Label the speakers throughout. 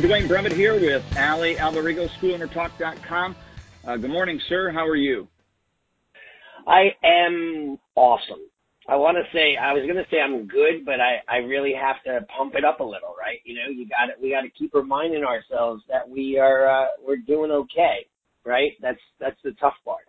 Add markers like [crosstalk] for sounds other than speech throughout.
Speaker 1: Duane Brummett here with Allie Alberigo, SchoolownerTalk.com. Uh, good morning, sir. How are you?
Speaker 2: I am awesome. I want to say I was going to say I'm good, but I I really have to pump it up a little, right? You know, you got it. We got to keep reminding ourselves that we are uh, we're doing okay, right? That's that's the tough part.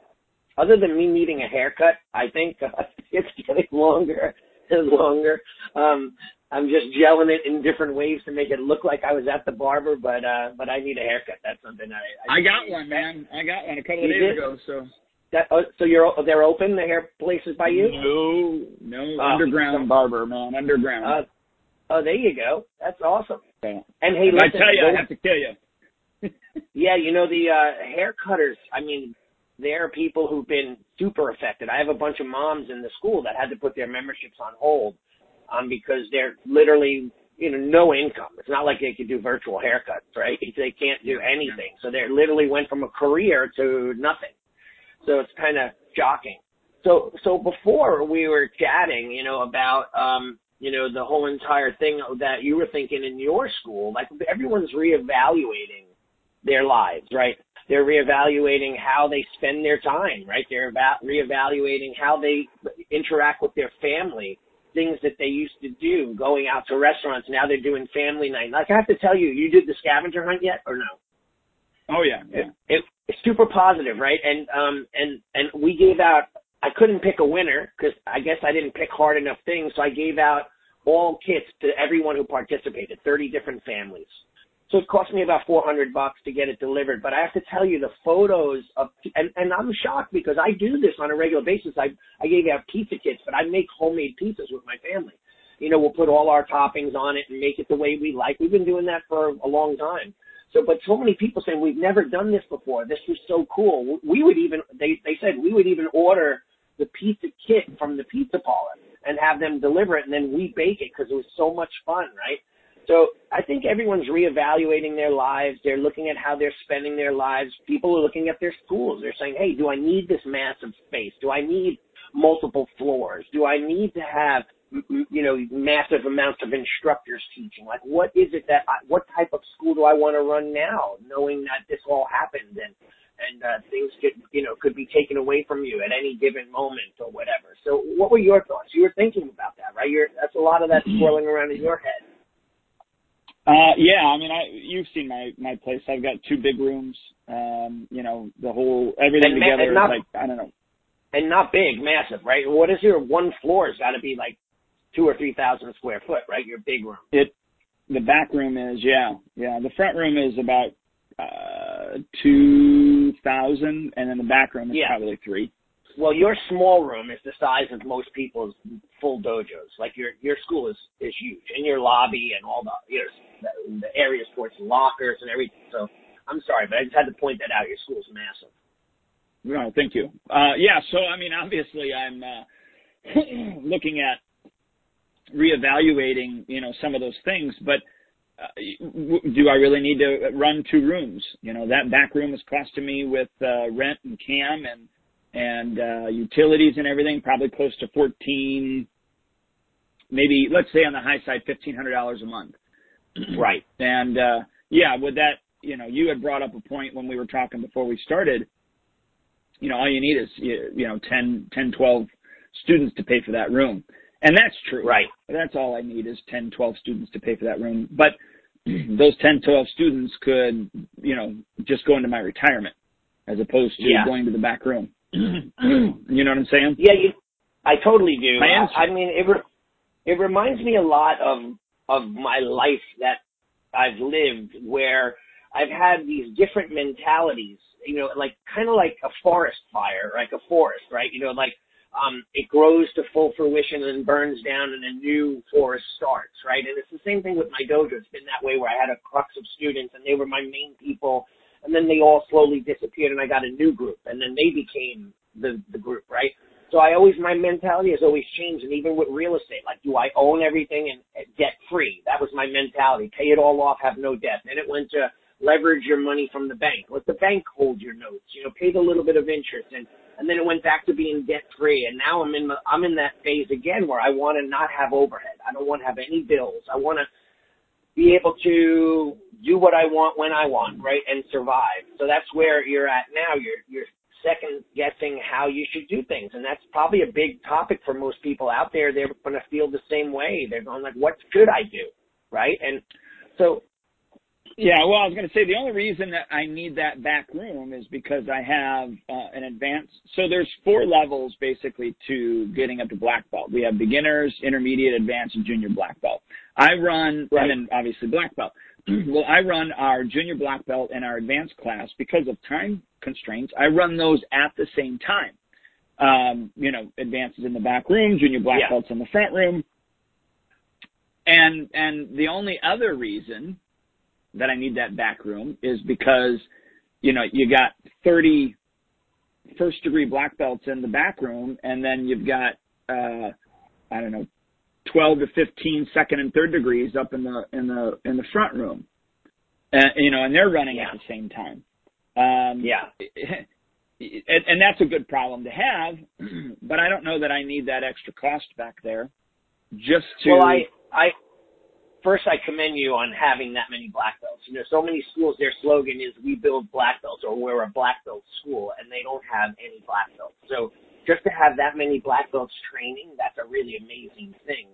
Speaker 2: Other than me needing a haircut, I think uh, [laughs] it's getting longer and longer. Um, I'm just gelling it in different ways to make it look like I was at the barber, but uh, but I need a haircut. That's something I
Speaker 1: I, I got one, man. I got one a couple of days did? ago. So
Speaker 2: that oh, so you're they're open the hair places by you?
Speaker 1: No, no uh, underground so, barber, man, underground. Uh,
Speaker 2: oh, there you go. That's awesome. And hey,
Speaker 1: listen, I tell you, I have to kill you. [laughs]
Speaker 2: yeah, you know the uh hair cutters. I mean, there are people who've been super affected. I have a bunch of moms in the school that had to put their memberships on hold um, because they're literally, you know, no income. It's not like they could do virtual haircuts, right? [laughs] They can't do anything. So they literally went from a career to nothing. So it's kind of shocking. So, so before we were chatting, you know, about, um, you know, the whole entire thing that you were thinking in your school, like everyone's reevaluating their lives, right? They're reevaluating how they spend their time, right? They're about reevaluating how they interact with their family things that they used to do, going out to restaurants. Now they're doing family night. Like I have to tell you, you did the scavenger hunt yet or no?
Speaker 1: Oh yeah, yeah.
Speaker 2: It, it's super positive, right? And um and and we gave out. I couldn't pick a winner because I guess I didn't pick hard enough things. So I gave out all kits to everyone who participated, 30 different families. So it cost me about 400 bucks to get it delivered. But I have to tell you, the photos of, and, and I'm shocked because I do this on a regular basis. I, I gave out pizza kits, but I make homemade pizzas with my family. You know, we'll put all our toppings on it and make it the way we like. We've been doing that for a long time. So, but so many people saying we've never done this before. This was so cool. We would even, they, they said we would even order the pizza kit from the pizza parlor and have them deliver it and then we bake it because it was so much fun, right? So I think everyone's reevaluating their lives. They're looking at how they're spending their lives. People are looking at their schools. They're saying, hey, do I need this massive space? Do I need multiple floors? Do I need to have, you know, massive amounts of instructors teaching? Like, what is it that, I, what type of school do I want to run now, knowing that this all happened and, and uh, things could, you know, could be taken away from you at any given moment or whatever. So, what were your thoughts? You were thinking about that, right? You're, that's a lot of that swirling around in your head.
Speaker 1: Uh, yeah, I mean, I you've seen my my place. I've got two big rooms. Um, you know, the whole everything
Speaker 2: and
Speaker 1: together.
Speaker 2: Ma- not,
Speaker 1: like I don't know.
Speaker 2: And not big, massive, right? What is your one floor? Has got to be like two or three thousand square foot, right? Your big room.
Speaker 1: It the back room is yeah yeah. The front room is about uh two thousand, and then the back room is
Speaker 2: yeah.
Speaker 1: probably three.
Speaker 2: Well, your small room is the size of most people's full dojos. Like your your school is is huge, and your lobby and all the you know, the, areas its lockers and everything. So I'm sorry, but I just had to point that out. Your school's massive.
Speaker 1: No, thank you. Uh, yeah, so I mean, obviously, I'm uh, [clears throat] looking at reevaluating, you know, some of those things, but. Uh, do I really need to run two rooms? You know, that back room is costing me with uh, rent and cam and and uh, utilities and everything, probably close to fourteen, maybe let's say on the high side, fifteen hundred dollars a month. [clears throat]
Speaker 2: right.
Speaker 1: And uh, yeah, with that, you know, you had brought up a point when we were talking before we started. You know, all you need is you know 10, 10 12 students to pay for that room. And that's true.
Speaker 2: Right.
Speaker 1: That's all I need is 10, 12 students to pay for that room. But [clears throat] those 10, 12 students could, you know, just go into my retirement as opposed to
Speaker 2: yeah.
Speaker 1: going to the back room. [clears throat] you know what I'm saying?
Speaker 2: Yeah, you, I totally do. I, I mean, it re- it reminds me a lot of of my life that I've lived, where I've had these different mentalities. You know, like kind of like a forest fire, like a forest, right? You know, like um, it grows to full fruition and burns down, and a new forest starts, right? And it's the same thing with my dojo. It's been that way where I had a crux of students, and they were my main people and then they all slowly disappeared and I got a new group and then they became the, the group, right? So I always, my mentality has always changed and even with real estate, like do I own everything and debt free? That was my mentality. Pay it all off, have no debt. Then it went to leverage your money from the bank. Let the bank hold your notes, you know, pay the little bit of interest and, and then it went back to being debt free. And now I'm in the, I'm in that phase again where I want to not have overhead. I don't want to have any bills. I want to be able to do what I want when I want, right, and survive. So that's where you're at now. You're you're second guessing how you should do things, and that's probably a big topic for most people out there. They're going to feel the same way. They're going like, "What should I do?" Right, and so
Speaker 1: yeah, well, I was going to say the only reason that I need that back room is because I have uh, an advanced. So there's four levels basically to getting up to black belt. We have beginners, intermediate, advanced, and junior black belt. I run, right. and then obviously black belt. [clears throat] well, I run our junior black belt and our advanced class because of time constraints. I run those at the same time. Um, you know, advanced is in the back room, junior black yeah. belts in the front room. And and the only other reason that I need that back room is because, you know, you got 30 first degree black belts in the back room and then you've got, uh, I don't know, 12 to 15 second and third degrees up in the, in the, in the front room. And, you know, and they're running yeah. at the same time. Um,
Speaker 2: yeah. [laughs]
Speaker 1: And, and that's a good problem to have, [clears throat] but I don't know that I need that extra cost back there just to.
Speaker 2: Well, I, I, first I commend you on having that many black belts. You know, so many schools, their slogan is "We build black belts" or "We're a black belt school," and they don't have any black belts. So just to have that many black belts training, that's a really amazing thing.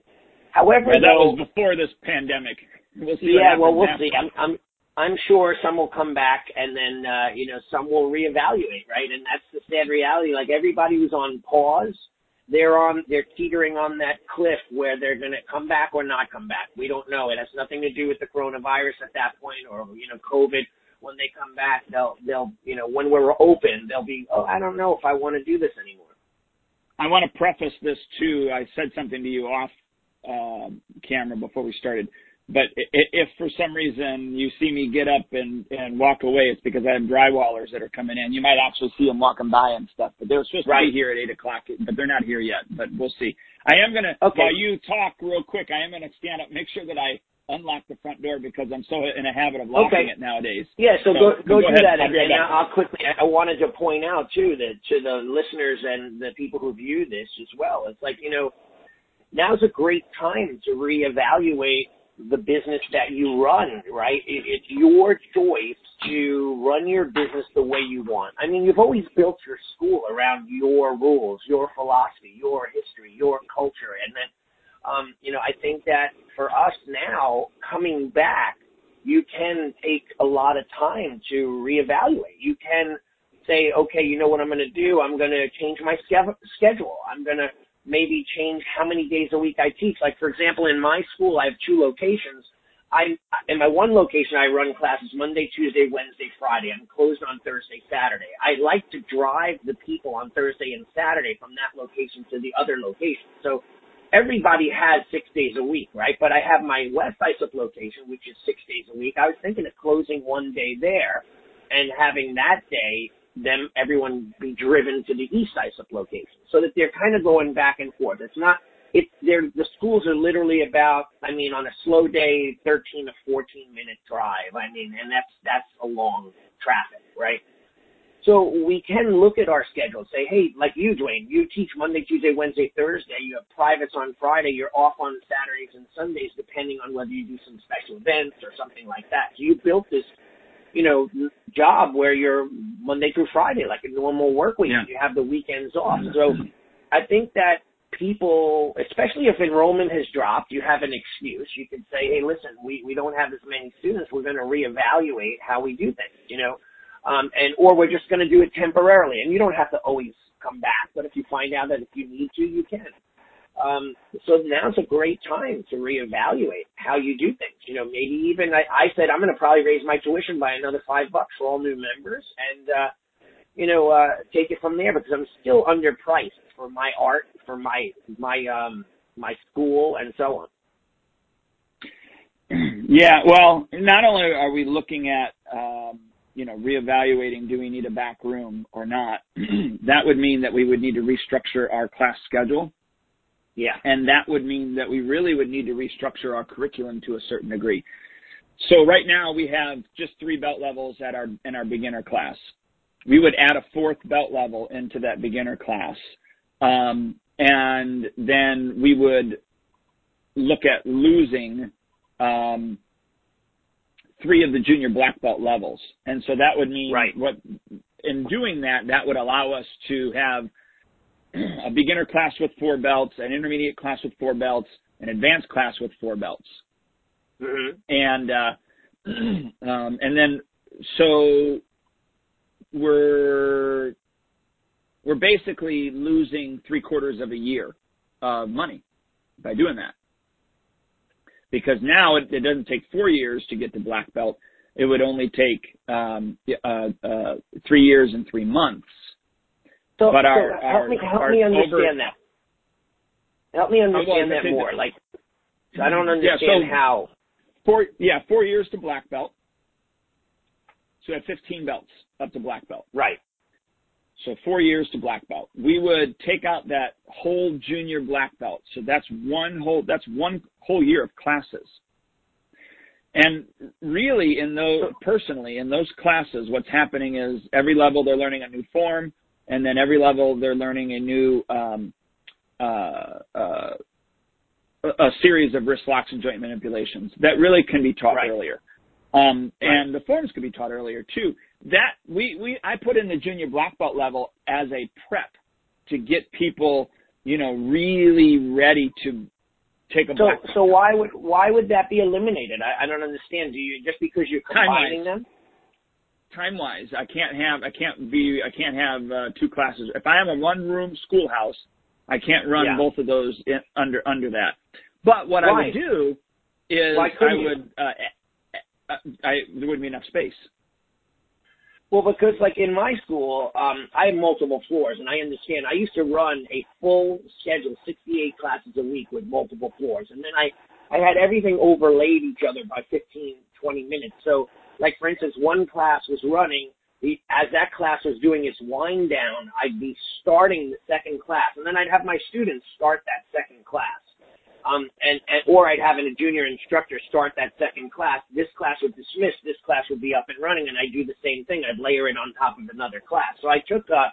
Speaker 2: However,
Speaker 1: that
Speaker 2: though,
Speaker 1: was before this pandemic. We'll see.
Speaker 2: Yeah, well, we'll see. I'm, I'm I'm sure some will come back, and then uh, you know some will reevaluate, right? And that's the sad reality. Like everybody who's on pause they're on they're teetering on that cliff where they're going to come back or not come back. We don't know. It has nothing to do with the coronavirus at that point or you know COVID. When they come back, they'll they'll you know when we're open, they'll be oh I don't know if I want to do this anymore.
Speaker 1: I want to preface this too. I said something to you off uh, camera before we started. But if for some reason you see me get up and, and walk away, it's because I have drywallers that are coming in. You might actually see them walking by and stuff, but they're supposed right. to be here at eight o'clock, but they're not here yet, but we'll see. I am going to, okay. while you talk real quick, I am going to stand up, make sure that I unlock the front door because I'm so in a habit of locking
Speaker 2: okay.
Speaker 1: it nowadays.
Speaker 2: Yeah, so, so go, go, go do that. And, and I'll quickly, I wanted to point out too that to the listeners and the people who view this as well, it's like, you know, now's a great time to reevaluate the business that you run, right? It, it's your choice to run your business the way you want. I mean, you've always built your school around your rules, your philosophy, your history, your culture, and then, um, you know, I think that for us now coming back, you can take a lot of time to reevaluate. You can say, okay, you know what I'm going to do? I'm going to change my schedule. I'm going to maybe change how many days a week I teach. Like for example, in my school, I have two locations. I'm, in my one location, I run classes Monday, Tuesday, Wednesday, Friday. I'm closed on Thursday, Saturday. I like to drive the people on Thursday and Saturday from that location to the other location. So everybody has six days a week, right? But I have my West Islip location, which is six days a week. I was thinking of closing one day there and having that day them everyone be driven to the East Islip location, so that they're kind of going back and forth. It's not it's they're the schools are literally about I mean on a slow day 13 to 14 minute drive. I mean, and that's that's a long traffic, right? So we can look at our schedule, say, hey, like you, Duane, you teach Monday, Tuesday, Wednesday, Thursday. You have privates on Friday. You're off on Saturdays and Sundays, depending on whether you do some special events or something like that. So you built this you know, job where you're Monday through Friday, like a normal work week. Yeah. You have the weekends off. So I think that people, especially if enrollment has dropped, you have an excuse. You can say, hey, listen, we, we don't have as many students. We're going to reevaluate how we do things, you know, um, and, or we're just going to do it temporarily. And you don't have to always come back, but if you find out that if you need to, you can. Um, so now's a great time to reevaluate how you do things. You know, maybe even I, I said I'm going to probably raise my tuition by another five bucks for all new members, and uh, you know, uh, take it from there because I'm still underpriced for my art, for my my um my school, and so on. [clears throat]
Speaker 1: Yeah, well, not only are we looking at um, you know reevaluating do we need a back room or not, [clears throat] that would mean that we would need to restructure our class schedule
Speaker 2: yeah.
Speaker 1: And that would mean that we really would need to restructure our curriculum to a certain degree. So right now we have just three belt levels at our in our beginner class. We would add a fourth belt level into that beginner class. Um, and then we would look at losing um, three of the junior black belt levels. And so that would mean
Speaker 2: Right.
Speaker 1: what in doing that, that would allow us to have a beginner class with four belts, an intermediate class with four belts, an advanced class with four belts.
Speaker 2: hmm
Speaker 1: And uh [clears throat] um and then so we're we're basically losing three quarters of a year of money by doing that. Because now it, it doesn't take four years to get to black belt. It would only take um, uh, uh, three years and three months.
Speaker 2: So,
Speaker 1: But
Speaker 2: so help
Speaker 1: our-
Speaker 2: me help
Speaker 1: our
Speaker 2: me understand
Speaker 1: over-
Speaker 2: that. Help me understand
Speaker 1: well,
Speaker 2: that more. Like, I don't
Speaker 1: Yeah,
Speaker 2: understand
Speaker 1: so-
Speaker 2: how.
Speaker 1: Four, yeah, four years to black belt. So have 15 belts up to black belt.
Speaker 2: Right.
Speaker 1: So four years to black belt. We would take out that whole junior black belt. So that's one whole, that's one whole year of classes. And really in those, personally, in those classes, what's happening is every level they're learning a new form, and then every level they're learning a new, um, uh, uh, a series of wrist locks and joint manipulations that really can be taught
Speaker 2: Right.
Speaker 1: earlier. Um,
Speaker 2: Right.
Speaker 1: and the forms can be taught earlier too. That we, we I put in the junior black belt level as a prep to get people, you know, really ready to take a
Speaker 2: So
Speaker 1: black belt.
Speaker 2: so why would why would that be eliminated? I, I don't understand. Do you just because you're combining
Speaker 1: Time-wise.
Speaker 2: them?
Speaker 1: time wise, I can't have I can't be I can't have uh, two classes. If I have a one room schoolhouse, I can't run
Speaker 2: Yeah.
Speaker 1: both of those in, under under that. But what I would do is
Speaker 2: Why
Speaker 1: I would uh, uh, I there wouldn't be enough space.
Speaker 2: Well, because like in my school, um, I have multiple floors, and I understand. I used to run a full schedule, 68 classes a week with multiple floors, and then I I had everything overlaid each other by 15, 20 minutes. So, like for instance, one class was running. The, as that class was doing its wind down, I'd be starting the second class, and then I'd have my students start that second class. Um, and, and or I'd have a junior instructor start that second class. This class would dismiss. This class would be up and running, and I'd do the same thing. I'd layer it on top of another class. So I took uh,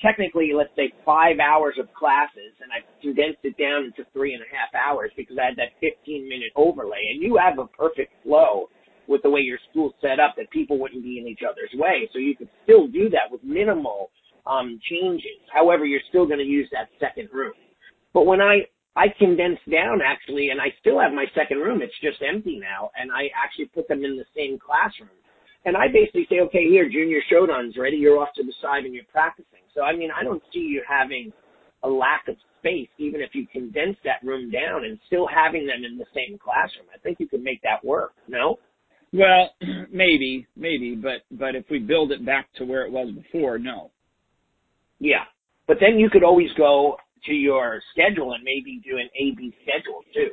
Speaker 2: technically, let's say, five hours of classes, and I condensed it down into three and a half hours because I had that 15 minute overlay. And you have a perfect flow with the way your school's set up that people wouldn't be in each other's way. So you could still do that with minimal um, changes. However, you're still going to use that second room. But when I I condensed down actually, and I still have my second room. It's just empty now, and I actually put them in the same classroom. And I basically say, okay, here, junior Shodan's ready. You're off to the side and you're practicing. So I mean, I don't see you having a lack of space, even if you condense that room down and still having them in the same classroom. I think you could make that work. No?
Speaker 1: Well, [clears throat] maybe, maybe, but but if we build it back to where it was before, no.
Speaker 2: Yeah. But then you could always go to your schedule and maybe do an A B schedule too.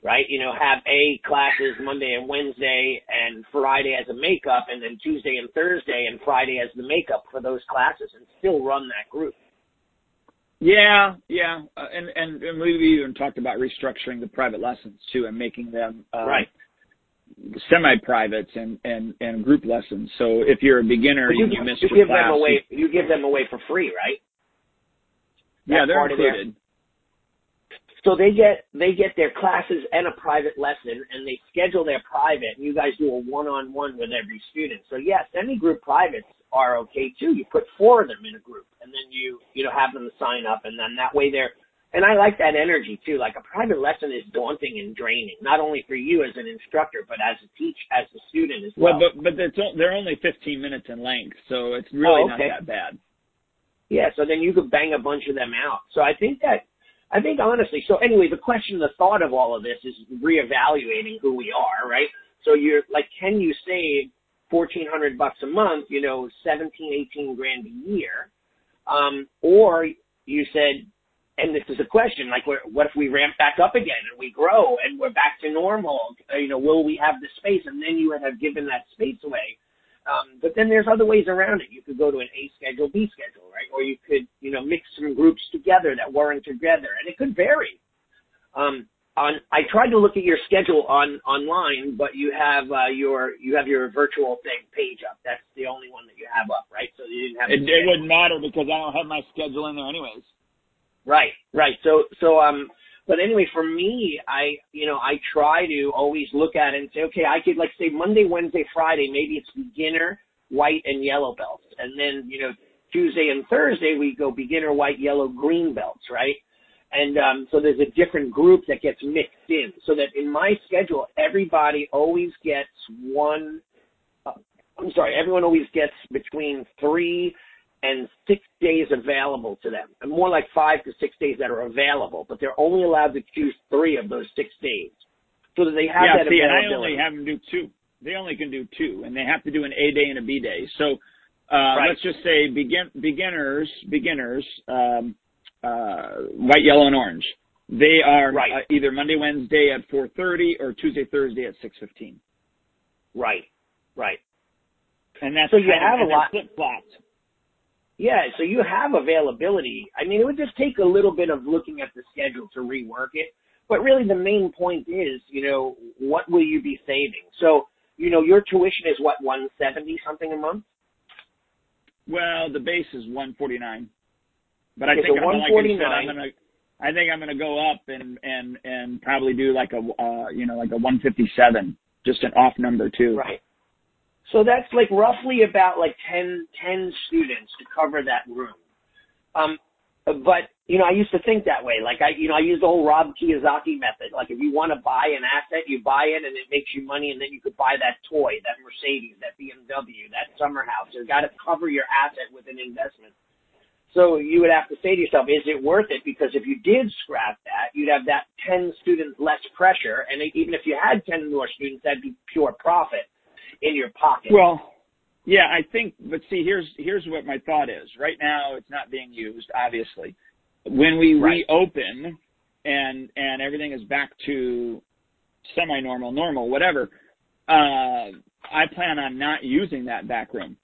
Speaker 2: Right? You know, have A classes Monday and Wednesday and Friday as a makeup and then Tuesday and Thursday and Friday as the makeup for those classes and still run that group.
Speaker 1: Yeah, yeah, uh, and and and we even talked about restructuring the private lessons too and making them uh,
Speaker 2: Right.
Speaker 1: semi-privates and and and group lessons. So if you're a beginner
Speaker 2: you,
Speaker 1: you missed
Speaker 2: you give them away you give them away for free, right?
Speaker 1: Yeah, they're
Speaker 2: part of their-
Speaker 1: included.
Speaker 2: So they get they get their classes and a private lesson, and they schedule their private. And you guys do a one-on-one with every student. So yes, semi-group privates are okay too. You put four of them in a group, and then you you know have them sign up, and then that way they're. And I like that energy too. Like a private lesson is daunting and draining, not only for you as an instructor, but as a teach as a student as well.
Speaker 1: Well, but but they're only 15 minutes in length, so it's really
Speaker 2: Oh, okay.
Speaker 1: not that bad.
Speaker 2: Yeah, so then you could bang a bunch of them out. So I think that, I think honestly, so anyway, the question, the thought of all of this is reevaluating who we are, right? So you're like, can you save 1400 bucks a month, you know, 17, 18 grand a year? Um, or you said, and this is a question, like, what if we ramp back up again and we grow and we're back to normal? You know, will we have the space? And then you would have given that space away. Um, but then there's other ways around it. You could go to an A schedule, B schedule, right? Or you could, you know, mix some groups together that weren't together, and it could vary. Um, on, I tried to look at your schedule on online, but you have uh, your you have your virtual thing page up. That's the only one that you have up, right? So you didn't have.
Speaker 1: It, it wouldn't matter because I don't have my schedule in there anyways.
Speaker 2: Right, right. So, so um, but anyway, for me, I, you know, I try to always look at it and say, okay, I could like say Monday, Wednesday, Friday, maybe it's beginner, white and yellow belts. And then, you know, Tuesday and Thursday, we go beginner, white, yellow, green belts, right? And um, so there's a different group that gets mixed in so that in my schedule, everybody always gets one, uh, I'm sorry, everyone always gets between three and six days available to them, and more like five to six days that are available, but they're only allowed to choose three of those six days, so that they have
Speaker 1: yeah,
Speaker 2: that
Speaker 1: see,
Speaker 2: availability.
Speaker 1: and I only have them do two. They only can do two, and they have to do an A day and a B day. So uh,
Speaker 2: Right.
Speaker 1: let's just say begin beginners, beginners, um, uh, white, yellow, and orange. They are
Speaker 2: Right.
Speaker 1: uh, either Monday, Wednesday at 4:30 or Tuesday, Thursday at 6:15,
Speaker 2: Right, right.
Speaker 1: and that's
Speaker 2: So you have a lot-
Speaker 1: flip-flopped.
Speaker 2: Yeah, so you have availability. I mean, it would just take a little bit of looking at the schedule to rework it. But really the main point is, you know, what will you be saving? So, you know, your tuition is what, 170 something a month?
Speaker 1: Well, the base is 149, but I think
Speaker 2: so
Speaker 1: I'm, like I said, I'm gonna. I think I'm gonna go up and and and probably do like a uh, you know like a 157, just an off number too.
Speaker 2: Right. So that's like roughly about like 10, 10 students to cover that room. Um, but you know, I used to think that way. Like I, you know, I use the whole Rob Kiyosaki method. Like if you want to buy an asset, you buy it and it makes you money, and then you could buy that toy, that Mercedes, that BMW, that summer house. You got to cover your asset with an investment. So you would have to say to yourself, is it worth it? Because if you did scrap that, you'd have that 10 students less pressure. And even if you had 10 more students, that'd be pure profit in your pocket.
Speaker 1: Well, yeah, I think. But see, here's here's what my thought is. Right now, it's not being used, obviously. When we
Speaker 2: Right.
Speaker 1: reopen and and everything is back to semi-normal, normal, whatever, uh, I plan on not using that back room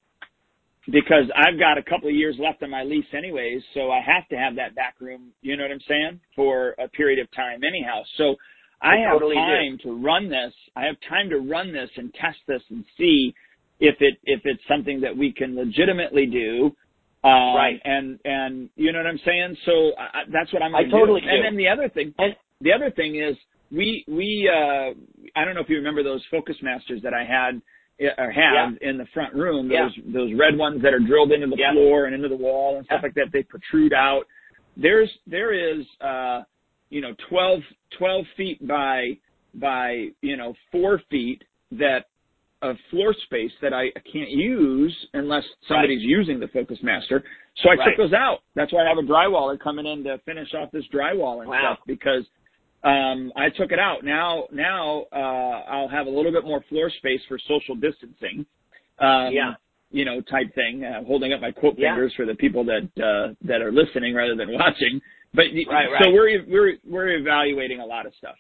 Speaker 1: because I've got a couple of years left on my lease anyways, so I have to have that back room, you know what I'm saying, for a period of time anyhow. So I,
Speaker 2: I
Speaker 1: have
Speaker 2: totally do.
Speaker 1: time to run this. I have time to run this and test this and see if it if it's something that we can legitimately do. Um,
Speaker 2: Right.
Speaker 1: And and you know what I'm saying. So I, that's what I'm.
Speaker 2: I totally
Speaker 1: do.
Speaker 2: do.
Speaker 1: And then the other thing,
Speaker 2: And-
Speaker 1: the other thing is we we uh I don't know if you remember those Focus Masters that I had uh, or have in the front room.
Speaker 2: Yeah.
Speaker 1: Those those red ones that are drilled into the
Speaker 2: Yeah.
Speaker 1: floor and into the wall and stuff
Speaker 2: Yeah.
Speaker 1: like that. They protrude out. There's there is uh you know 12 12 feet by by you know four feet that of floor space that I can't use unless somebody's using the Focus Master. So I
Speaker 2: Right.
Speaker 1: took those out. That's why I have a drywaller coming in to finish off this drywall and
Speaker 2: Wow.
Speaker 1: stuff because um I took it out. Now now uh I'll have a little bit more floor space for social distancing. Um
Speaker 2: Yeah.
Speaker 1: you know, type thing, uh, holding up my quote
Speaker 2: Yeah.
Speaker 1: fingers for the people that uh that are listening rather than [laughs] watching. But y-
Speaker 2: Right,
Speaker 1: so we're we're we're evaluating a lot of stuff.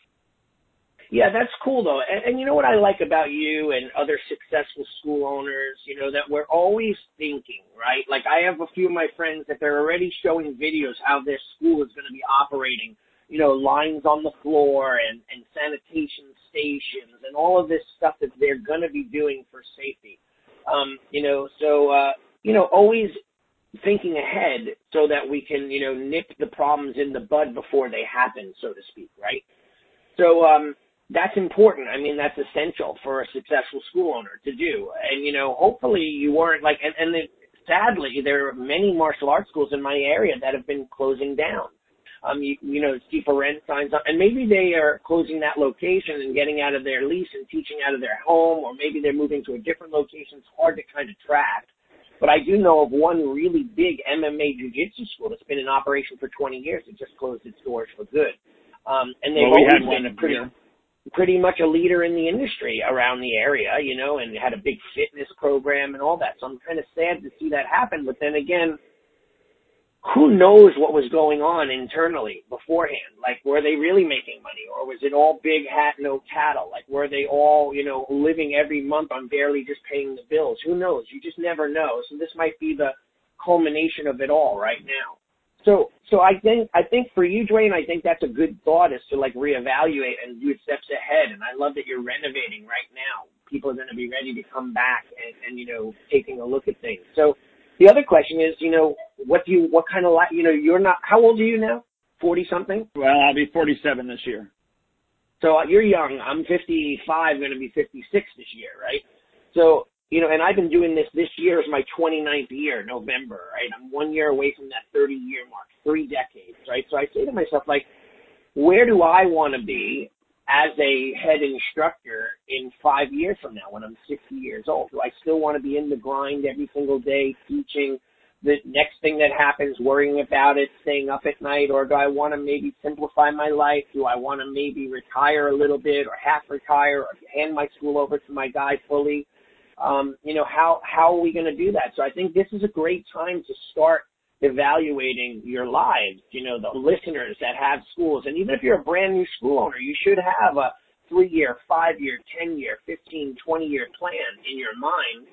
Speaker 2: Yeah, that's cool though. And, and you know what I like about you and other successful school owners, you know, that we're always thinking, right? Like I have a few of my friends that they're already showing videos how their school is going to be operating, you know, lines on the floor and, and sanitation stations and all of this stuff that they're going to be doing for safety. Um, you know, so, uh, you know, always thinking ahead so that we can, you know, nip the problems in the bud before they happen, so to speak, right? So, um, that's important. I mean, that's essential for a successful school owner to do. And, you know, hopefully you weren't like, and, and then sadly, there are many martial arts schools in my area that have been closing down. Um, you, you know, for rent signs up, and maybe they are closing that location and getting out of their lease and teaching out of their home, or maybe they're moving to a different location. It's hard to kind of track. But I do know of one really big MMA jiu-jitsu school that's been in operation for 20 years. It just closed its doors for good. Um, and they've
Speaker 1: well, we
Speaker 2: always been a pretty,
Speaker 1: here.
Speaker 2: pretty much a leader in the industry around the area, you know, and had a big fitness program and all that. So I'm kind of sad to see that happen. But then again, who knows what was going on internally beforehand? Like, were they really making money or was it all big hat, no cattle? Like, were they all, you know, living every month on barely just paying the bills? Who knows? You just never know. So this might be the culmination of it all right now. So, so I think, I think for you, Duane, I think that's a good thought is to like reevaluate and do steps ahead. And I love that you're renovating right now. People are going to be ready to come back and, and, you know, taking a look at things. So the other question is, you know, what do you, what kind of, li- you know, you're not, how old are you now? 40 something?
Speaker 1: Well, I'll be 47 this year.
Speaker 2: So uh, you're young. I'm 55, going to be 56 this year, right? So, you know, and I've been doing this, this year is my 29th year, November, right? I'm one year away from that 30 year mark, three decades, right? So I say to myself, like, where do I want to be as a head instructor in five years from now when I'm 60 years old? Do I still want to be in the grind every single day teaching the next thing that happens, worrying about it, staying up at night, or do I want to maybe simplify my life? Do I want to maybe retire a little bit or half retire or hand my school over to my guy fully? Um, you know, how, how are we going to do that? So I think this is a great time to start evaluating your lives, you know, the listeners that have schools. And even if you're a brand new school owner, you should have a three year, five year, 10 year, 15, 20 year plan in your mind.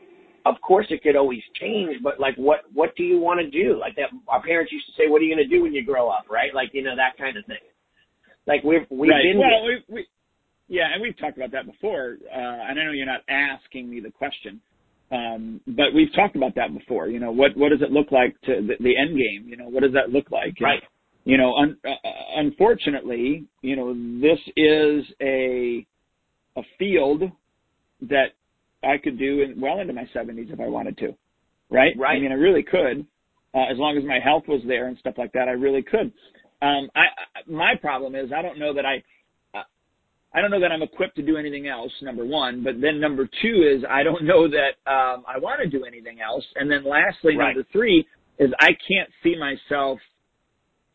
Speaker 2: Of course it could always change, but like what, what do you want to do? Like that, our parents used to say, what are you going to do when you grow up? Right? Like, you know, that kind of thing. Like we've, we've
Speaker 1: right.
Speaker 2: been.
Speaker 1: Well, we, we, yeah, and we've talked about that before. Uh, and I know you're not asking me the question, um, but we've talked about that before. You know, what what does it look like to the, the end game? You know, what does that look like?
Speaker 2: Right.
Speaker 1: you know, un, uh, unfortunately, you know, this is a a field that I could do in, well into my 70s if I wanted to. Right.
Speaker 2: Right.
Speaker 1: I mean, I really could, uh, as long as my health was there and stuff like that. I really could. Um, I, I my problem is I don't know that I I don't know that I'm equipped to do anything else, number one. But then number two is I don't [laughs] know that um, I want to do anything else. And then lastly,
Speaker 2: right.
Speaker 1: number three is I can't see myself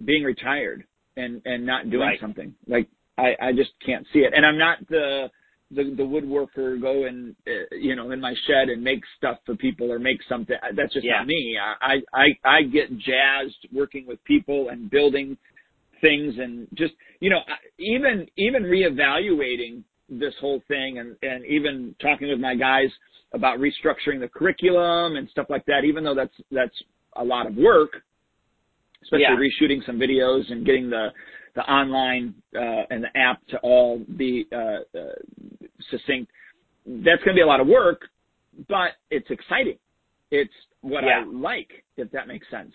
Speaker 1: being retired and and not doing
Speaker 2: right.
Speaker 1: something. Like I I just can't see it. And I'm not the the the woodworker go and uh, you know in my shed and make stuff for people or make something. That's just
Speaker 2: yeah.
Speaker 1: not me. I I I get jazzed working with people and building things and just you know even even reevaluating this whole thing and and even talking with my guys about restructuring the curriculum and stuff like that even though that's that's a lot of work especially
Speaker 2: Yeah.
Speaker 1: reshooting some videos and getting the the online uh, and the app to all be uh, uh, succinct that's going to be a lot of work but it's exciting it's what
Speaker 2: Yeah.
Speaker 1: I like if that makes sense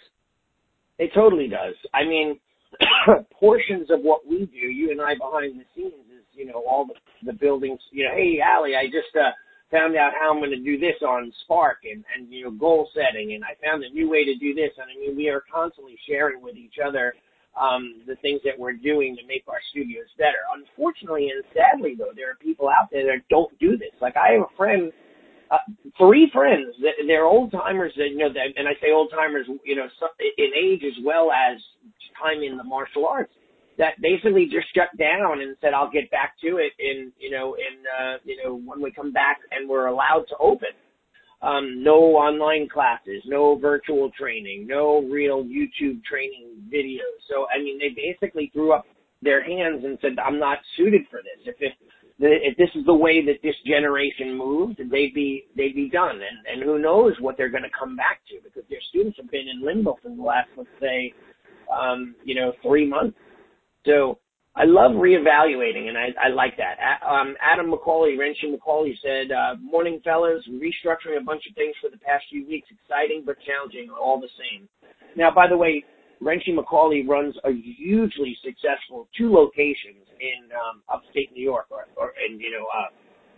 Speaker 2: It totally does. I mean, [coughs] portions of what we do, you and I behind the scenes, is you know all the the buildings. You know, hey Allie, I just uh, found out how I'm going to do this on Spark and and you know goal setting, and I found a new way to do this. And I mean, we are constantly sharing with each other um, the things that we're doing to make our studios better. Unfortunately and sadly, though, there are people out there that don't do this. Like I have a friend uh, three friends. They're old timers. That, you know, and I say old timers, you know, in age as well as time in the martial arts. That basically just shut down and said, "I'll get back to it in, you know, in, uh, you know, when we come back and we're allowed to open." Um, no online classes, no virtual training, no real YouTube training videos. So, I mean, they basically threw up their hands and said, "I'm not suited for this. If it, if this is the way that this generation moved, they'd be they'd be done. And and who knows what they're going to come back to because their students have been in limbo for the last let's say, um, you know, three months. So I love reevaluating, and I, I like that. Um, Adam McCauley, Wrenching McCauley said, uh, "Morning, fellas. Restructuring a bunch of things for the past few weeks. Exciting but challenging, all the same." Now, by the way, Wrenching McCauley runs a hugely successful two locations in um, upstate New York, or, or in you know uh,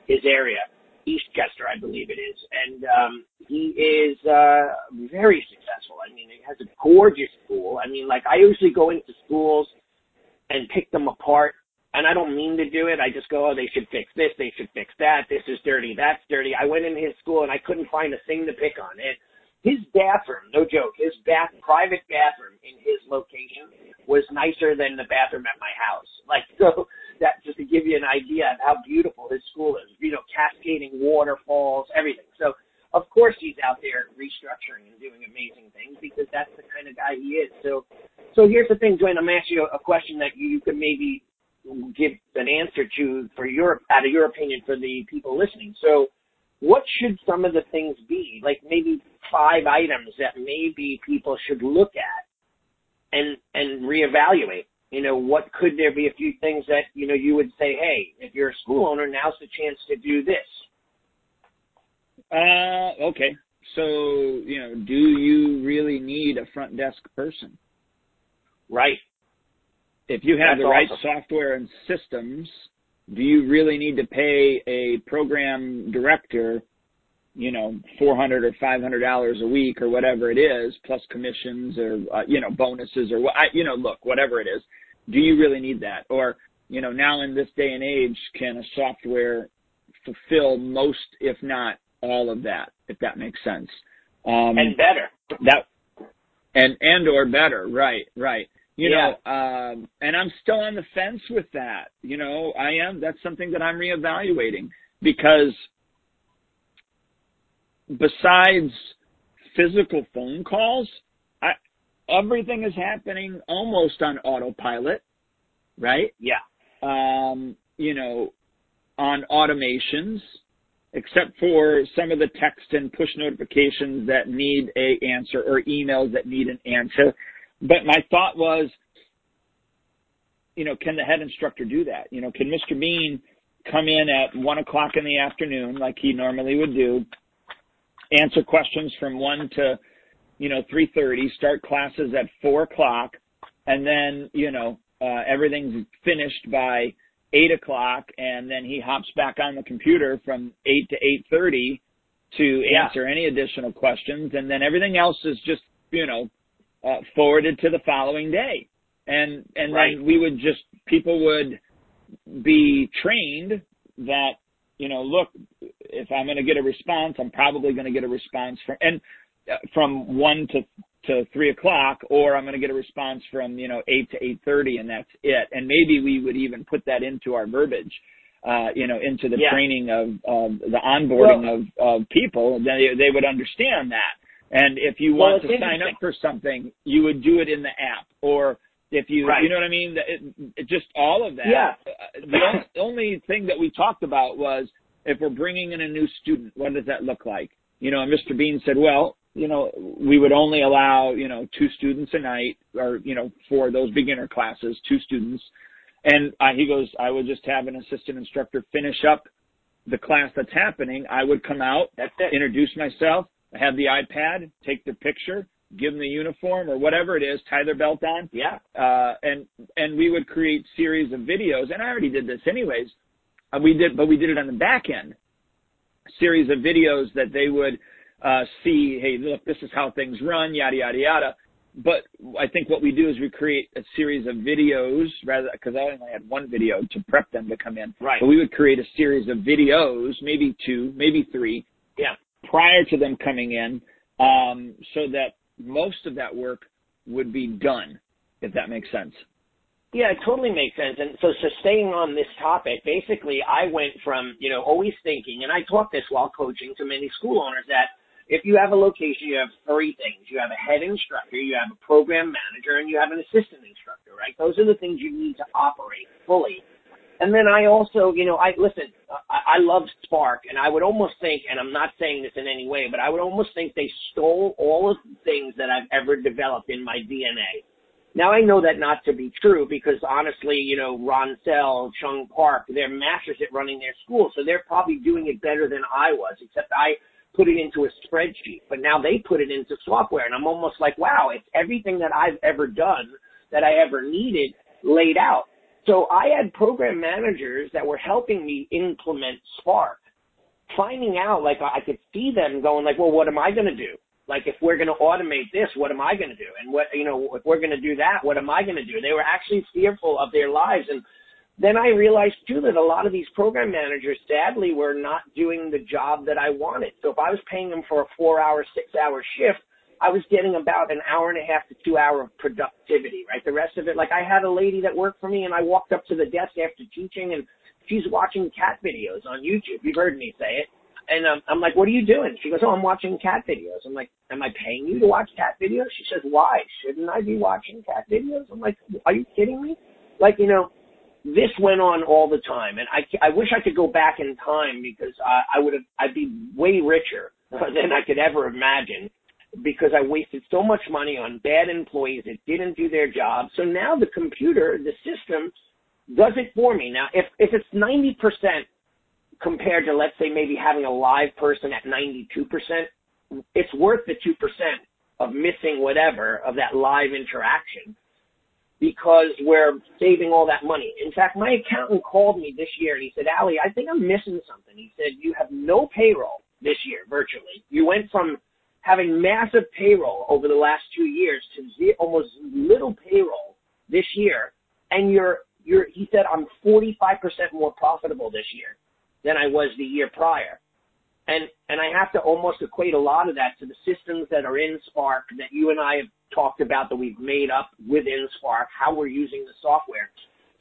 Speaker 2: his area, Eastchester, I believe it is, and um, he is uh, very successful. I mean, he has a gorgeous school. I mean, like I usually go into schools and pick them apart. And I don't mean to do it. I just go, oh, they should fix this. They should fix that. This is dirty. That's dirty. I went in his school and I couldn't find a thing to pick on. And his bathroom, no joke, his bath, private bathroom in his location was nicer than the bathroom at my house. [laughs] Like, so that just to give you an idea of how beautiful his school is, you know, cascading waterfalls, everything. So of course he's out there restructuring and doing amazing things because that's the kind of guy he is. So, so here's the thing, Duane. I'm asking you a question that you could maybe give an answer to for your, out of your opinion, for the people listening. So, what should some of the things be? Like maybe five items that maybe people should look at and and reevaluate. You know, what could there be a few things that you know you would say, hey, if you're a school owner, now's the chance to do this.
Speaker 1: Uh, okay. So, you know, do you really need a front desk person?
Speaker 2: Right.
Speaker 1: if you have
Speaker 2: That's
Speaker 1: the right
Speaker 2: awesome.
Speaker 1: software and systems, do you really need to pay a program director, you know, four hundred or five hundred dollars a week or whatever it is, plus commissions or uh, you know bonuses or what? I- You know, look, whatever it is, do you really need that? Or you know, now in this day and age, can a software fulfill most, if not all of that? If that makes sense. Um,
Speaker 2: and better.
Speaker 1: that and and or better right right you
Speaker 2: Yeah.
Speaker 1: know um and i'm still on the fence with that you know i am that's something that i'm reevaluating because besides physical phone calls i everything is happening almost on autopilot right
Speaker 2: Yeah.
Speaker 1: um, you know, on automations, except for some of the text and push notifications that need a answer or emails that need an answer. But my thought was, you know, can the head instructor do that? You know, can Mr. Bean come in at one o'clock in the afternoon like he normally would do, answer questions from one to, you know, three thirty, start classes at four o'clock, and then, you know, uh, everything's finished by eight o'clock, and then he hops back on the computer from eight to eight thirty to
Speaker 2: Yeah.
Speaker 1: answer any additional questions, and then everything else is just, you know, uh, forwarded to the following day, and and
Speaker 2: Right.
Speaker 1: then we would just people would be trained that you know, look, if I'm going to get a response, I'm probably going to get a response from and uh, from one to to three o'clock, or I'm going to get a response from you know eight to eight thirty, and that's it. And maybe we would even put that into our verbiage, uh, you know, into the
Speaker 2: Yeah.
Speaker 1: training of, of the onboarding
Speaker 2: Well-
Speaker 1: of of people. Then they, they would understand that. And if you
Speaker 2: Well,
Speaker 1: want to sign up for something, you would do it in the app, or if you,
Speaker 2: Right.
Speaker 1: you know what I mean? It, it, just all of that.
Speaker 2: Yeah.
Speaker 1: Uh, The only, only thing that we talked about was if we're bringing in a new student, what does that look like? You know, and Mr. Bean said, well, you know, we would only allow, you know, two students a night or, you know, for those beginner classes, two students. And uh, he goes, I would just have an assistant instructor finish up the class that's happening. I would come out, introduce myself, have the iPad, take the picture, give them the uniform or whatever it is, tie their belt on,
Speaker 2: Yeah.
Speaker 1: uh, and and we would create series of videos. And I already did this anyways. Uh, we did, but we did it on the back end. Series of videos that they would uh, see. Hey, look, this is how things run. Yada yada yada. But I think what we do is we create a series of videos rather because I only had one video to prep them to come in.
Speaker 2: Right.
Speaker 1: But we would create a series of videos, maybe two, maybe three,
Speaker 2: Yeah.
Speaker 1: prior to them coming in, um, so that most of that work would be done, if that makes sense.
Speaker 2: Yeah, it totally makes sense. And so, so staying on this topic, basically, I went from, you know, always thinking, and I taught this while coaching to many school owners that if you have a location, you have three things. You have a head instructor, you have a program manager, and you have an assistant instructor, right? Those are the things you need to operate fully. And then I also, you know, I listen, I, I love Spark, and I would almost think, and I'm not saying this in any way, but I would almost think they stole all of the things that I've ever developed in my DNA. Now I know that not to be true because honestly, you know, Ron Sell, Chung Park, they're masters at running their school, so they're probably doing it better than I was, except I put it into a spreadsheet. But now they put it into software and I'm almost like, wow, it's everything that I've ever done that I ever needed laid out. So I had program managers that were helping me implement Spark, finding out like I could see them going like, well, what am I going to do? Like if we're going to automate this, what am I going to do? And what, you know, if we're going to do that, what am I going to do? They were actually fearful of their lives. And then I realized too that a lot of these program managers sadly were not doing the job that I wanted. So if I was paying them for a four hour, six hour shift, I was getting about an hour and a half to two hour of productivity, right? The rest of it, like I had a lady that worked for me and I walked up to the desk after teaching and she's watching cat videos on YouTube. You've heard me say it. And um, I'm like, what are you doing? She goes, oh, I'm watching cat videos. I'm like, am I paying you to watch cat videos? She says, why? Shouldn't I be watching cat videos? I'm like, are you kidding me? Like, you know, this went on all the time. And I, I wish I could go back in time because I, I would have, I'd be way richer [laughs] than I could ever imagine because I wasted so much money on bad employees that didn't do their job. So now the computer, the system does it for me. Now, if, if it's 90% compared to let's say maybe having a live person at 92%, it's worth the 2% of missing whatever of that live interaction. because we're saving all that money. In fact, my accountant called me this year and he said, Allie, I think I'm missing something. He said, you have no payroll this year, virtually. You went from having massive payroll over the last two years to almost little payroll this year. And you're, you're, he said, I'm 45% more profitable this year than I was the year prior. And, and I have to almost equate a lot of that to the systems that are in Spark that you and I have talked about that we've made up within Spark, how we're using the software.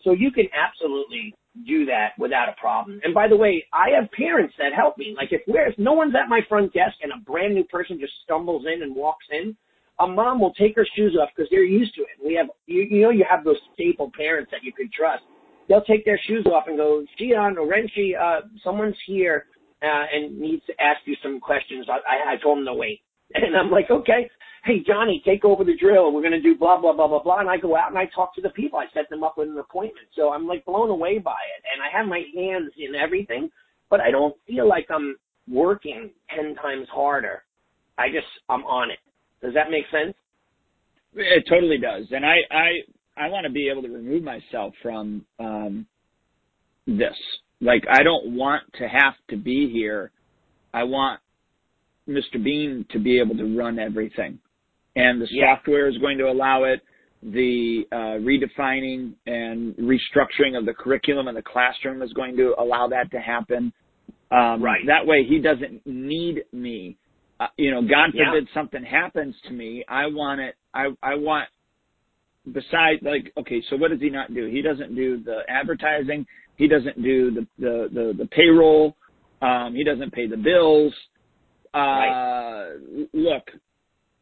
Speaker 2: So you can absolutely do that without a problem. And by the way, I have parents that help me. Like if where's no one's at my front desk and a brand new person just stumbles in and walks in, a mom will take her shoes off because they're used to it. We have you, you know you have those staple parents that you can trust. They'll take their shoes off and go, Gian or Renshi, uh, someone's here uh, and needs to ask you some questions. I, I, I told them to wait. And I'm like, okay, hey, Johnny, take over the drill. We're going to do blah, blah, blah, blah, blah. And I go out and I talk to the people. I set them up with an appointment. So I'm like blown away by it. And I have my hands in everything, but I don't feel like I'm working 10 times harder. I just, I'm on it. Does that make sense?
Speaker 1: It totally does. And I, I, I want to be able to remove myself from, um, this like I don't want to have to be here. I want Mr. Bean to be able to run everything. And the
Speaker 2: Yeah.
Speaker 1: software is going to allow it. The uh, redefining and restructuring of the curriculum in the classroom is going to allow that to happen. Um,
Speaker 2: Right.
Speaker 1: That way, he doesn't need me. Uh, you know, God
Speaker 2: Yeah.
Speaker 1: forbid something happens to me. I want it. I I want. Besides, like, okay, so what does he not do? He doesn't do the advertising. He doesn't do the the the, the payroll. Um, he doesn't pay the bills. Uh,
Speaker 2: Right.
Speaker 1: Look,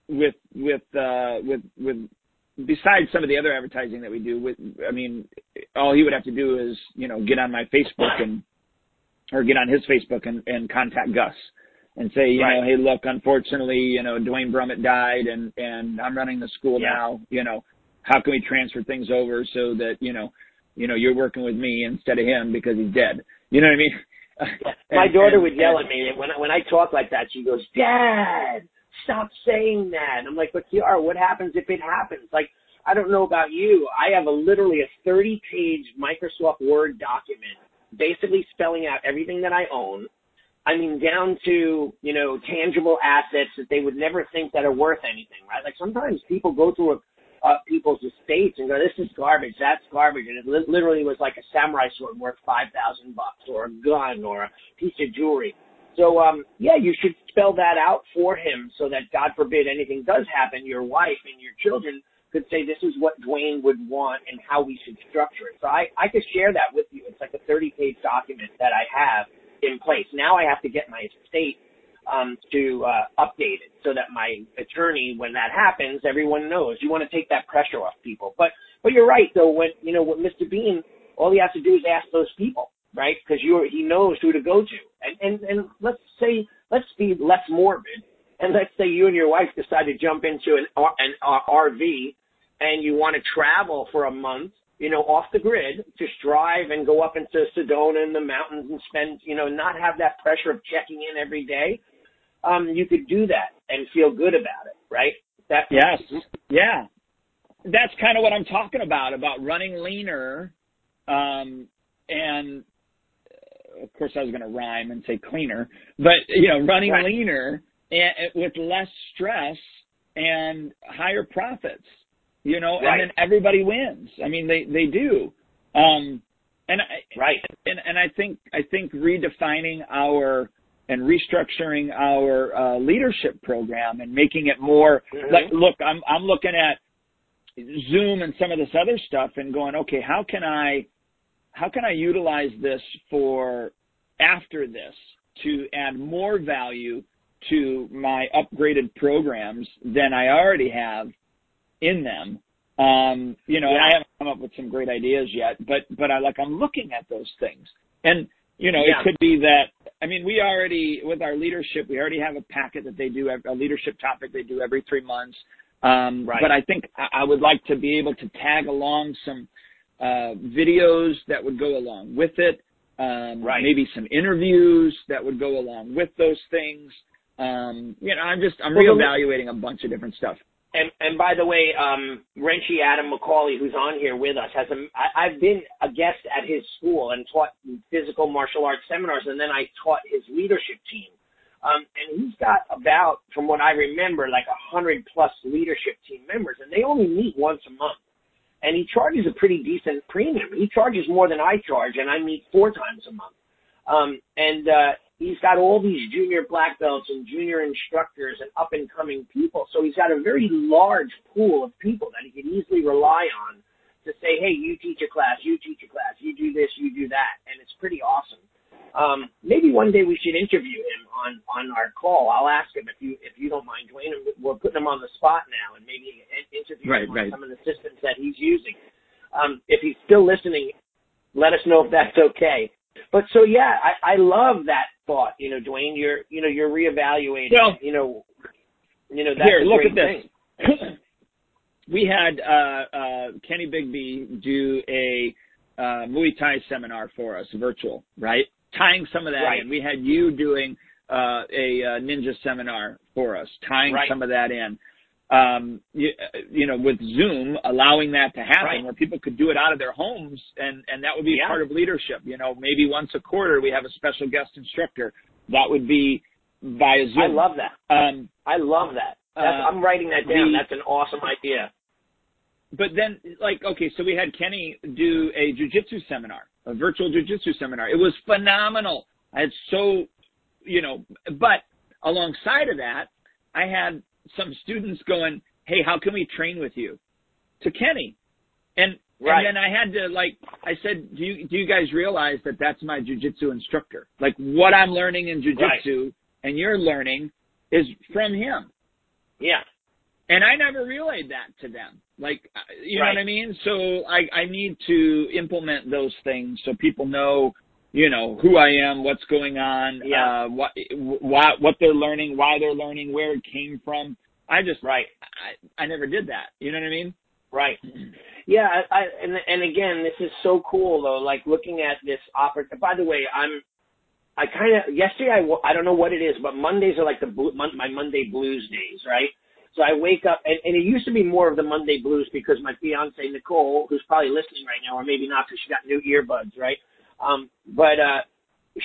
Speaker 1: with with uh, with with besides some of the other advertising that we do, with I mean, all he would have to do is you know get on my Facebook and or get on his Facebook and, and contact Gus and say, you know, hey, look, unfortunately, you know, Duane Brummett died and and I'm running the school
Speaker 2: Yeah.
Speaker 1: now. You know, how can we transfer things over so that you know, you know, you're working with me instead of him because he's dead. You know what I mean? [laughs]
Speaker 2: My daughter would yell at me when I, when I talk like that. She goes, "Dad, stop saying that." And I'm like, "But Kiara, what happens if it happens?" Like, I don't know about you. I have a literally a 30-page Microsoft Word document, basically spelling out everything that I own. I mean, down to you know tangible assets that they would never think that are worth anything, right? Like sometimes people go through a uh, people's estates and go, "This is garbage. That's garbage," and it li- literally was like a samurai sword worth five thousand bucks, or a gun, or a piece of jewelry. So, um, yeah, you should spell that out for him, so that God forbid anything does happen, your wife and your children could say, "This is what Duane would want, and how we should structure it." So, I I could share that with you. It's like a thirty-page document that I have in place. Now I have to get my estate um, to uh, update it so that my attorney, when that happens, everyone knows. You want to take that pressure off people. But but you're right though. When you know with Mr. Bean, all he has to do is ask those people, right? Because you he knows who to go to. And and and let's say let's be less morbid. And let's say you and your wife decide to jump into an R- an uh, RV, and you want to travel for a month you know, off the grid, just drive and go up into Sedona in the mountains and spend, you know, not have that pressure of checking in every day. Um, you could do that and feel good about it, right? That
Speaker 1: Yes. Yeah. That's kind of what I'm talking about, about running leaner. Um, and uh, of course I was going to rhyme and say cleaner, but you know, running
Speaker 2: Right.
Speaker 1: leaner and with less stress and higher profits, you know,
Speaker 2: Right.
Speaker 1: and then everybody wins. I mean, they, they do. Um, and I,
Speaker 2: right.
Speaker 1: and and I think I think redefining our and restructuring our uh, leadership program and making it more
Speaker 2: Mhm.
Speaker 1: like look I'm I'm looking at Zoom and some of this other stuff and going okay how can I how can I utilize this for after this to add more value to my upgraded programs than I already have in them um, you know, and I haven't come up with some great ideas yet, but but I like I'm looking at those things, and you know,
Speaker 2: Yeah.
Speaker 1: it could be that I mean, we already with our leadership, we already have a packet that they do a leadership topic they do every three months. Um,
Speaker 2: Right.
Speaker 1: But I think I, would like to be able to tag along some uh, videos that would go along with it. Um,
Speaker 2: Right.
Speaker 1: Maybe some interviews that would go along with those things. Um, you know, I'm just I'm
Speaker 2: Well,
Speaker 1: reevaluating a bunch of different stuff.
Speaker 2: And and by the way, um, Renshi Adam McCauley, who's on here with us, has a. I, I've been a guest at his school and taught physical martial arts seminars, and then I taught his leadership team. Um, and he's got about, from what I remember, like a hundred plus leadership team members, and they only meet once a month. And he charges a pretty decent premium. He charges more than I charge, and I meet four times a month. Um, and uh, he's got all these junior black belts and junior instructors and up and coming people. So he's got a very large pool of people that he can easily rely on to say, hey, you teach a class, you teach a class, you do this, you do that, and it's pretty awesome. Um, maybe one day we should interview him on on our call. I'll ask him if you if you don't mind, Duane. We're putting him on the spot now, and maybe interview
Speaker 1: right,
Speaker 2: him
Speaker 1: right.
Speaker 2: on some of the systems that he's using. Um, if he's still listening, let us know if that's okay. But so yeah, I, I love that thought. You know, Duane, you're you know you're reevaluating.
Speaker 1: Well,
Speaker 2: you know, you know that's
Speaker 1: here.
Speaker 2: a
Speaker 1: Look at this. [clears throat] We had uh, uh, Kenny Bigby do a uh, Muay Thai seminar for us, virtual, right? Tying some of that
Speaker 2: right.
Speaker 1: in. We had you doing uh, a uh, ninja seminar for us, tying
Speaker 2: right.
Speaker 1: some of that in. Um, you, you, know, with Zoom, allowing that to happen,
Speaker 2: right.
Speaker 1: where people could do it out of their homes, and and that would be
Speaker 2: yeah.
Speaker 1: part of leadership. You know, maybe once a quarter we have a special guest instructor. That would be via Zoom.
Speaker 2: I love that.
Speaker 1: Um,
Speaker 2: I love that.
Speaker 1: uh,
Speaker 2: I'm writing that down.
Speaker 1: the,
Speaker 2: That's an awesome idea.
Speaker 1: But then, like, okay, so we had Kenny do a jujitsu seminar, a virtual jujitsu seminar. It was phenomenal. I had so, you know, but alongside of that, I had some students going, "Hey, how can we train with you?" To Kenny, and
Speaker 2: right.
Speaker 1: and then I had to like, I said, "Do you do you guys realize that that's my jujitsu instructor? Like, what I'm learning in jujitsu
Speaker 2: right.
Speaker 1: and you're learning is from him."
Speaker 2: Yeah.
Speaker 1: And I never relayed that to them. Like, you
Speaker 2: right.
Speaker 1: know what I mean? So I, I need to implement those things so people know, you know, who I am, what's going on,
Speaker 2: yeah.
Speaker 1: uh, what, what, what they're learning, why they're learning, where it came from. I just,
Speaker 2: right.
Speaker 1: I, I never did that. You know what I mean?
Speaker 2: Right. Yeah. I, I and and again, this is so cool though. Like looking at this opportunity. By the way, I'm. I kind of yesterday. I I don't know what it is, but Mondays are like the blue, my Monday blues days, right? So I wake up, and, and it used to be more of the Monday blues because my fiance Nicole, who's probably listening right now, or maybe not because she got new earbuds, right? Um, but uh,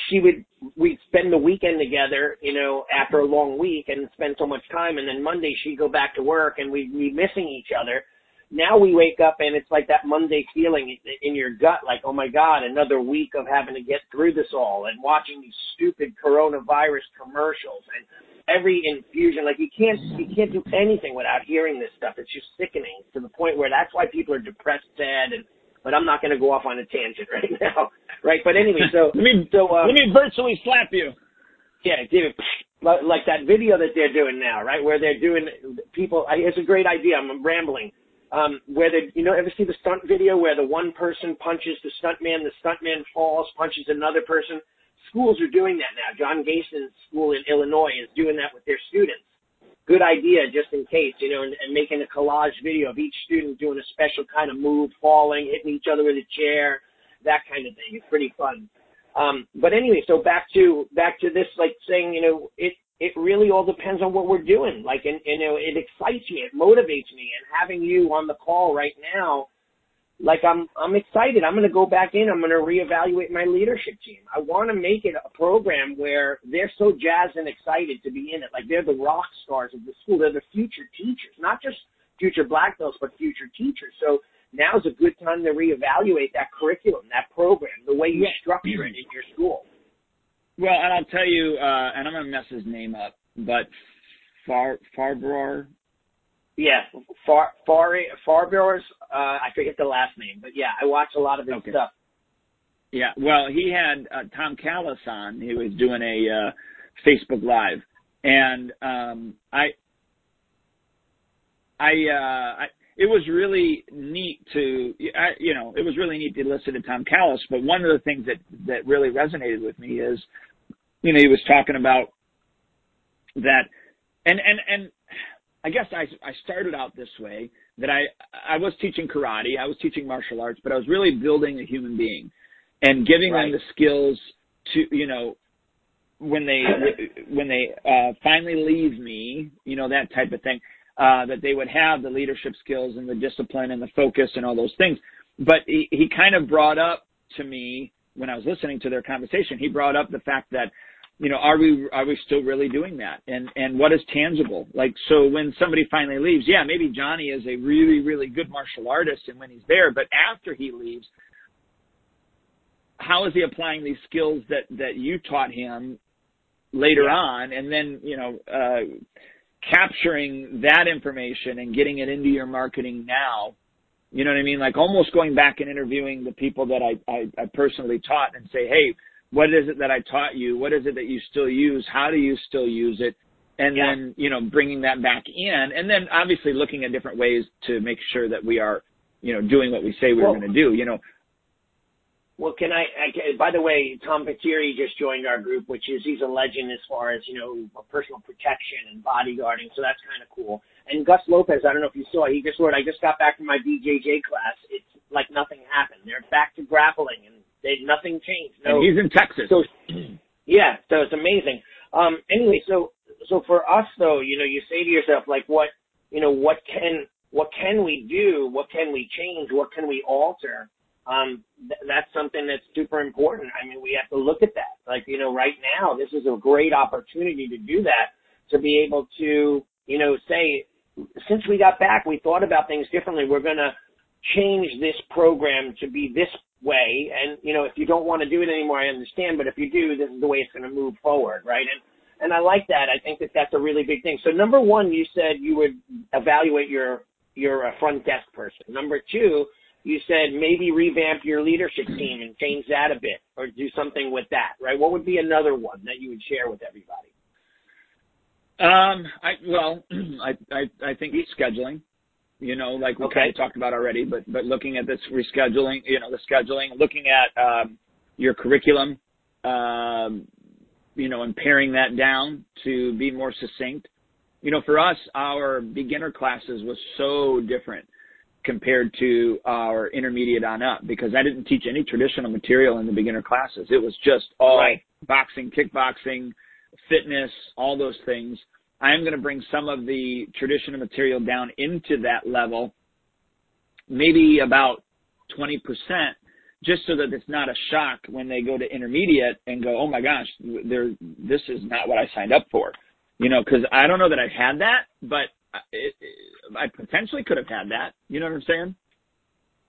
Speaker 2: she would we'd spend the weekend together, you know, after a long week, and spend so much time, and then Monday she'd go back to work, and we'd be missing each other. Now we wake up and it's like that Monday feeling in your gut, like, oh my God, another week of having to get through this all and watching these stupid coronavirus commercials and every infusion. Like you can't you can't do anything without hearing this stuff. It's just sickening to the point where that's why people are depressed, sad, and. But I'm not going to go off on a tangent [laughs] right now, right? But anyway, so [laughs]
Speaker 1: let me
Speaker 2: so um,
Speaker 1: let me virtually slap you.
Speaker 2: Yeah, David, like that video that they're doing now, right? Where they're doing people. It's a great idea. I'm rambling. Um, where they, you know, ever see the stunt video where the one person punches the stuntman, the stuntman falls, punches another person? Schools are doing that now. John Gayson's school in Illinois is doing that with their students. Good idea, just in case, you know, and, and making a collage video of each student doing a special kind of move, falling, hitting each other with a chair, that kind of thing. It's pretty fun. Um, but anyway, so back to back to this, like saying, you know, it it really all depends on what we're doing. Like, and, and you know, it excites me, it motivates me, and having you on the call right now, like I'm I'm excited. I'm going to go back in. I'm going to reevaluate my leadership team. I want to make it a program where they're so jazzed and excited to be in it. Like they're the rock stars of the school. They're the future teachers, not just future black belts, but future teachers. So now's a good time to reevaluate that curriculum, that program, the way you
Speaker 1: Yeah.
Speaker 2: structure it in your school.
Speaker 1: Well, and I'll tell you, uh, and I'm going to mess his name up, but Far Farbrohr,
Speaker 2: Yeah, Far Far Farber's. Uh, I forget the last name, but yeah, I watch a lot of his
Speaker 1: Okay.
Speaker 2: stuff.
Speaker 1: Yeah, well, he had uh, Tom Callos on. He was doing a uh, Facebook Live, and um, I, I, uh, I, it was really neat to, I, you know, it was really neat to listen to Tom Callos. But one of the things that that really resonated with me is, you know, he was talking about that, and and and I guess I I started out this way that I I was teaching karate, I was teaching martial arts, but I was really building a human being and giving
Speaker 2: Right.
Speaker 1: them the skills to you know when they when they uh finally leave me you know that type of thing uh, that they would have the leadership skills and the discipline and the focus and all those things. But he, he kind of brought up to me when I was listening to their conversation, he brought up the fact that, you know, are we are we still really doing that? And and what is tangible? Like so when somebody finally leaves, yeah, maybe Johnny is a really, really good martial artist and when he's there, but after he leaves, how is he applying these skills that that you taught him later yeah. on and then, you know, uh capturing that information and getting it into your marketing now you know what I mean? Like almost going back and interviewing the people that I, I, I personally taught and say, hey, what is it that I taught you? What is it that you still use? How do you still use it? And yeah. then, you know, bringing that back in and then obviously looking at different ways to make sure that we are, you know, doing what we say we well, going to do. You know,
Speaker 2: well, can I, I, by the way, Tom Patire just joined our group, which is, he's a legend as far as, you know, personal protection and bodyguarding. So that's kind of cool. And Gus Lopez, I don't know if you saw, he just wrote, I just got back from my BJJ class. It's like nothing happened. They're back to grappling and they, nothing changed.
Speaker 1: No, and he's in Texas.
Speaker 2: So, [clears throat] yeah, so it's amazing. Um, anyway, so, so for us though, you know, you say to yourself, like, what, you know, what can, what can we do? What can we change? What can we alter? um, th- that's something that's super important. I mean, we have to look at that. Like, you know, right now, this is a great opportunity to do that, to be able to, you know, say, since we got back, we thought about things differently. We're going to change this program to be this way. And, you know, if you don't want to do it anymore, I understand. But if you do, this is the way it's going to move forward, right? And, and I like that. I think that that's a really big thing. So number one, you said you would evaluate your, your uh, front desk person. Number two, you said maybe revamp your leadership team and change that a bit or do something with that, right? What would be another one that you would share with everybody?
Speaker 1: Um, I well, [clears throat] I I, I think scheduling. You know, like we okay. kind of talked about already, but but looking at this rescheduling, you know, the scheduling, looking at um, your curriculum, um, you know, and paring that down to be more succinct. You know, for us, our beginner classes was so different compared to our intermediate on up because I didn't teach any traditional material in the beginner classes. It was just all right. boxing, kickboxing, fitness, all those things. I am going to bring some of the traditional material down into that level, maybe about 20%, just so that it's not a shock when they go to intermediate and go, oh my gosh, this is not what I signed up for. You know, because I don't know that I've had that, but it, it, I potentially could have had that. You know what I'm saying?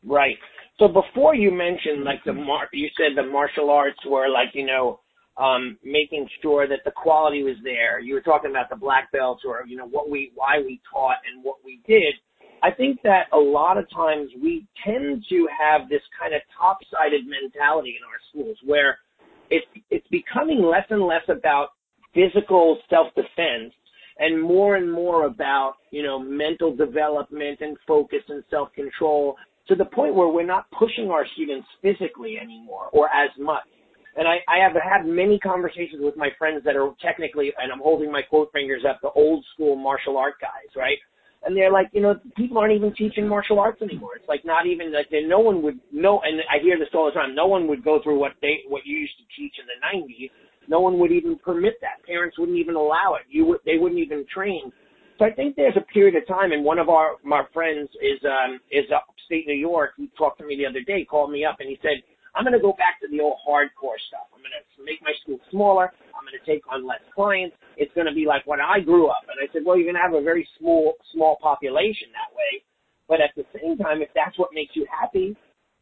Speaker 2: Right. So before you mentioned like the mar- you said the martial arts were like you know Um, making sure that the quality was there. You were talking about the black belts or you know what we why we taught and what we did. I think that a lot of times we tend to have this kind of top-sided mentality in our schools where it's it's becoming less and less about physical self-defense and more and more about, you know, mental development and focus and self-control to the point where we're not pushing our students physically anymore or as much. And I, I have had many conversations with my friends that are technically, and I'm holding my quote fingers up, the old school martial art guys, right? And they're like, you know, people aren't even teaching martial arts anymore. It's like not even like no one would know. And I hear this all the time. No one would go through what they what you used to teach in the '90s no one would even permit that. Parents wouldn't even allow it. You would, they wouldn't even train. So I think there's a period of time, and one of our my friends is um is upstate New York. He talked to me the other day, called me up, and he said, "I'm going to go back to the old hardcore stuff. I'm going to make my school smaller. I'm going to take on less clients. It's going to be like when I grew up." And I said, "Well, you're going to have a very small small population that way, but at the same time, if that's what makes you happy,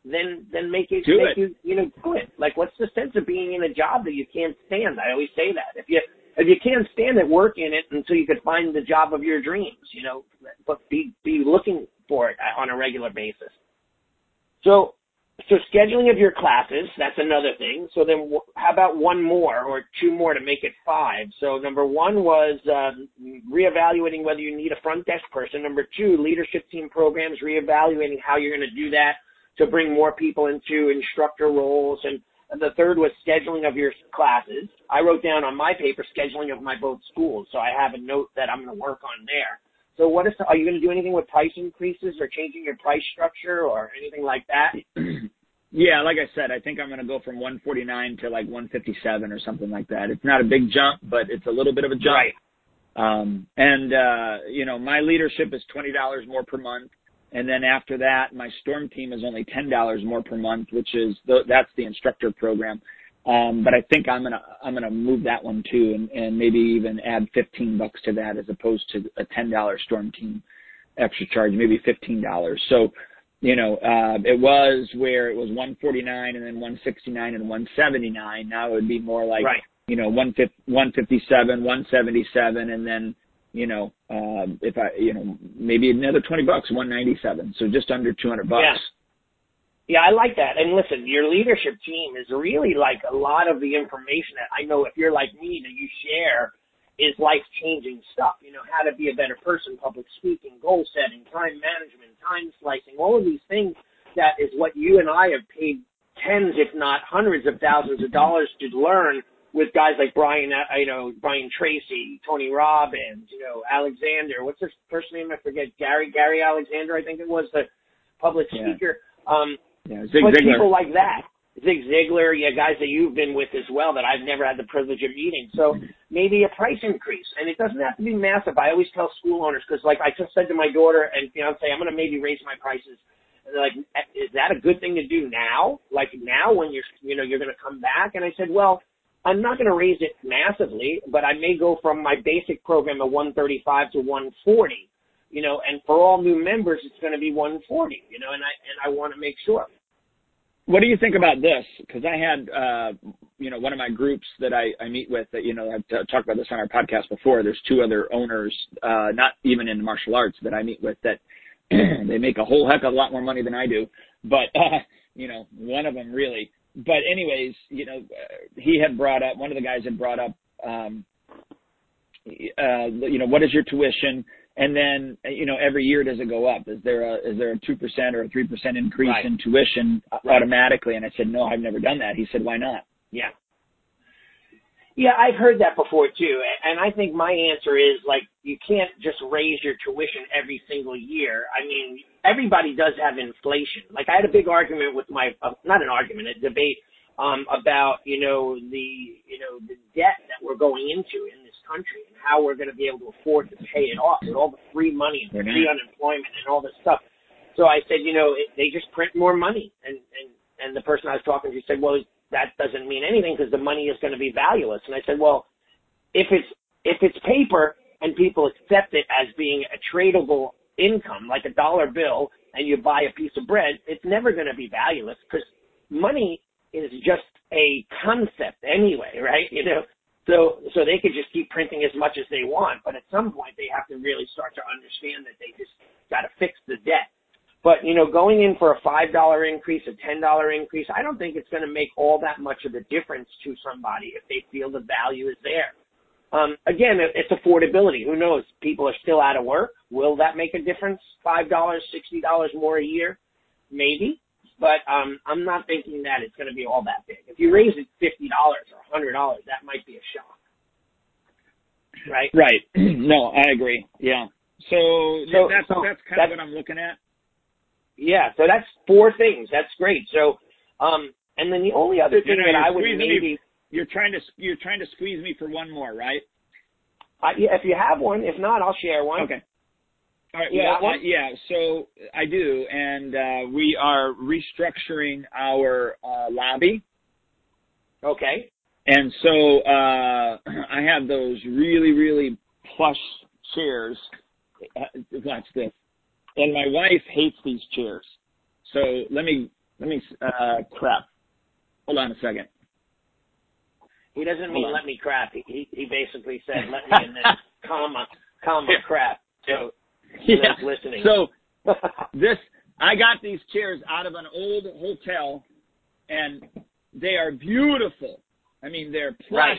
Speaker 2: then then make it
Speaker 1: do
Speaker 2: make
Speaker 1: it.
Speaker 2: you you know do it. Like what's the sense of being in a job that you can't stand? I always say that. If you if you can't stand it, work in it until you could find the job of your dreams, you know, but be be looking for it on a regular basis. So so scheduling of your classes, that's another thing. So then how about one more or two more to make it five? So number one was um, reevaluating whether you need a front desk person. Number two, leadership team programs, reevaluating how you're going to do that to bring more people into instructor roles. And, and the third was scheduling of your classes. I wrote down on my paper scheduling of my both schools. So I have a note that I'm going to work on there. So what is, are you going to do anything with price increases or changing your price structure or anything like that? [clears throat]
Speaker 1: Yeah, like I said, I think I'm going to go from 149 to like 157 or something like that. It's not a big jump, but it's a little bit of a jump.
Speaker 2: Right.
Speaker 1: Um, and uh, you know, my leadership is twenty dollars more per month, and then after that, my storm team is only ten dollars more per month, which is that's the instructor program. Um, but I think I'm gonna I'm gonna move that one too, and, and maybe even add 15 bucks to that as opposed to a ten dollar storm team extra charge, maybe fifteen dollars. So, you know, uh, it was where it was 149 and then 169 and 179. Now it would be more like
Speaker 2: right.
Speaker 1: you know 157, 177, and then you know um, if I you know maybe another 20 bucks, 197. So just under 200 bucks.
Speaker 2: Yeah. Yeah, I like that. And listen, your leadership team is really like a lot of the information that I know if you're like me that you share is life changing stuff. You know, how to be a better person, public speaking, goal setting, time management, time slicing, all of these things that is what you and I have paid tens, if not hundreds of thousands of dollars to learn with guys like Brian, uh, you know, Brian Tracy, Tony Robbins, you know, Alexander, what's his first name? I forget. Gary, Gary Alexander, I think it was the public speaker.
Speaker 1: Yeah.
Speaker 2: Um,
Speaker 1: yeah, Zig
Speaker 2: but
Speaker 1: Ziglar.
Speaker 2: people like that, Zig Ziglar, yeah, guys that you've been with as well that I've never had the privilege of meeting. So maybe a price increase, and it doesn't have to be massive. I always tell school owners because, like, I just said to my daughter and fiance, I'm going to maybe raise my prices. Like, is that a good thing to do now? Like now, when you're, you know, you're going to come back? And I said, well, I'm not going to raise it massively, but I may go from my basic program of 135 to 140 you know, and for all new members, it's going to be 140, you know, and I, and I want to make sure.
Speaker 1: What do you think about this? Because I had, uh, you know, one of my groups that I, I meet with that, you know, I've talked about this on our podcast before. There's two other owners, uh, not even in martial arts that I meet with that [clears throat] they make a whole heck of a lot more money than I do. But, [laughs] uh, you know, one of them really. But anyways, you know, he had brought up, one of the guys had brought up, um, uh, you know, what is your tuition? And then, you know, every year does it go up? Is there a is there a two percent or a three percent increase
Speaker 2: right.
Speaker 1: in tuition automatically? And I said, no, I've never done that. He said, why not?
Speaker 2: Yeah. Yeah, I've heard that before too, and I think my answer is like you can't just raise your tuition every single year. I mean, everybody does have inflation. Like I had a big argument with my, uh, not an argument, a debate um, about you know the you know the debt that we're going into country and how we're going to be able to afford to pay it off with all the free money and free unemployment and all this stuff. So I said, you know, it, they just print more money, and and and the person I was talking to said, well, that doesn't mean anything because the money is going to be valueless. And I said, well, if it's if it's paper and people accept it as being a tradable income, like a dollar bill, and you buy a piece of bread, it's never going to be valueless because money is just a concept anyway, right? You know, so so they could just keep printing as much as they want, but at some point they have to really start to understand that they just got to fix the debt. But you know, going in for a five dollar increase, a ten dollar increase, I don't think it's going to make all that much of a difference to somebody if they feel the value is there. Um, again, it's affordability. Who knows? People are still out of work. Will that make a difference? Five dollars, sixty dollars more a year, maybe. But um, I'm not thinking that it's going to be all that big. If you raise it fifty dollars or hundred dollars, that might be a shock. Right.
Speaker 1: Right. [clears throat] no, I agree. Yeah. So,
Speaker 2: So-
Speaker 1: that's
Speaker 2: so
Speaker 1: that's kind
Speaker 2: that's-
Speaker 1: of what I'm looking at.
Speaker 2: Yeah, so that's four things. That's great. So, um, and then the only other thing
Speaker 1: You know,
Speaker 2: that I would maybe,
Speaker 1: me. You're trying to you're trying to squeeze me for one more, right?
Speaker 2: I, if you have one, if not, I'll share one.
Speaker 1: Okay. All right. Well, uh, yeah. So I do, and uh, we are restructuring our uh, lobby.
Speaker 2: Okay.
Speaker 1: And so uh, [clears throat] I have those really, really plush chairs. [laughs] Watch this. And my wife hates these chairs. So let me let me uh, crap. Hold on a second.
Speaker 2: He doesn't mean let me crap. He he, basically said let me and then [laughs] comma comma crap. So [laughs]
Speaker 1: Yeah.
Speaker 2: listening.
Speaker 1: So [laughs] this I got these chairs out of an old hotel, and they are beautiful. I mean, they're plush.
Speaker 2: Right.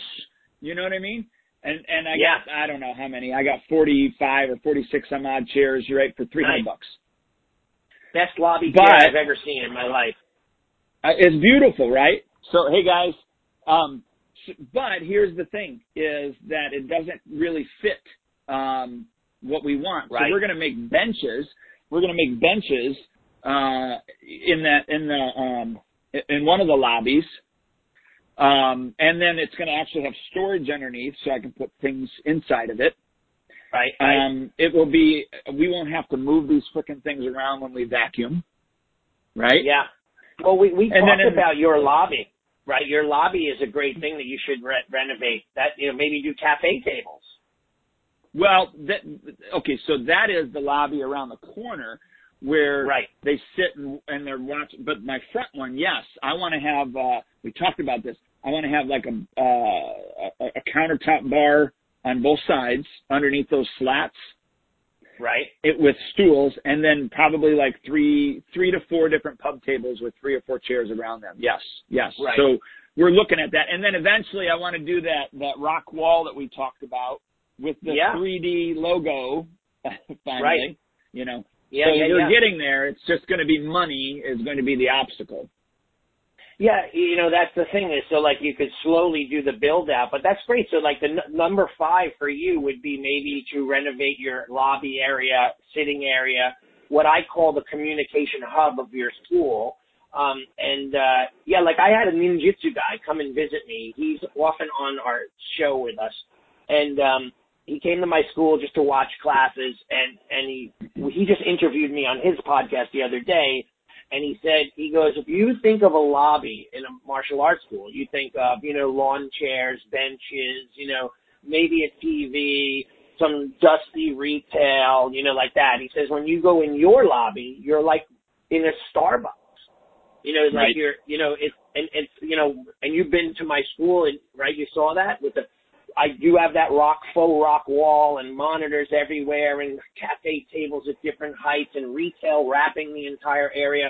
Speaker 1: You know what I mean? And and I
Speaker 2: Yeah.
Speaker 1: got I don't know how many. I got forty five or forty six some odd chairs. You're right for three hundred bucks.
Speaker 2: Best lobby
Speaker 1: But-
Speaker 2: chair I've ever seen in my life.
Speaker 1: Uh, it's beautiful, right? So hey guys, um, but here's the thing: is that it doesn't really fit um, what we want.
Speaker 2: Right.
Speaker 1: So we're going to make benches. We're going to make benches uh, in that in the um, in one of the lobbies. Um, and then it's going to actually have storage underneath, so I can put things inside of it.
Speaker 2: Right.
Speaker 1: Um, it will be. We won't have to move these freaking things around when we vacuum. Right.
Speaker 2: Yeah. Well, we we
Speaker 1: And
Speaker 2: talked
Speaker 1: in-
Speaker 2: about your lobby, right? Your lobby is a great thing that you should re- renovate. That you know maybe do cafe tables.
Speaker 1: Well, that, okay, so that is the lobby around the corner where
Speaker 2: Right.
Speaker 1: they sit and, and they're watching. But my front one, yes, I want to have. uh We talked about this. I want to have like a, uh, a a countertop bar on both sides underneath those slats.
Speaker 2: Right.
Speaker 1: It with stools, and then probably like three three to four different pub tables with three or four chairs around them. Yes, yes.
Speaker 2: Right.
Speaker 1: So we're looking at that, and then eventually I want to do that that rock wall that we talked about with the
Speaker 2: Yeah.
Speaker 1: 3D logo. [laughs] finally,
Speaker 2: Right.
Speaker 1: you know.
Speaker 2: Yeah.
Speaker 1: so
Speaker 2: yeah.
Speaker 1: we're
Speaker 2: yeah.
Speaker 1: getting there. It's just going to be money is going to be the obstacle.
Speaker 2: Yeah, you know that's the thing is so like you could slowly do the build out, but that's great. So like the n- number five for you would be maybe to renovate your lobby area, sitting area, what I call the communication hub of your school. Um, and uh, yeah, like I had a ninjutsu guy come and visit me. He's often on our show with us, and um, he came to my school just to watch classes, and and he he just interviewed me on his podcast the other day and he said, he goes, if you think of a lobby in a martial arts school, you think of, you know, lawn chairs, benches, you know, maybe a TV, some dusty retail, you know, like that. He says, when you go in your lobby, you're like in a Starbucks. You know, it's
Speaker 1: Right.
Speaker 2: like you're, you know, it's, and it's, you know, and you've been to my school and, right, you saw that with the, I do have that rock, faux rock wall and monitors everywhere and cafe tables at different heights and retail wrapping the entire area.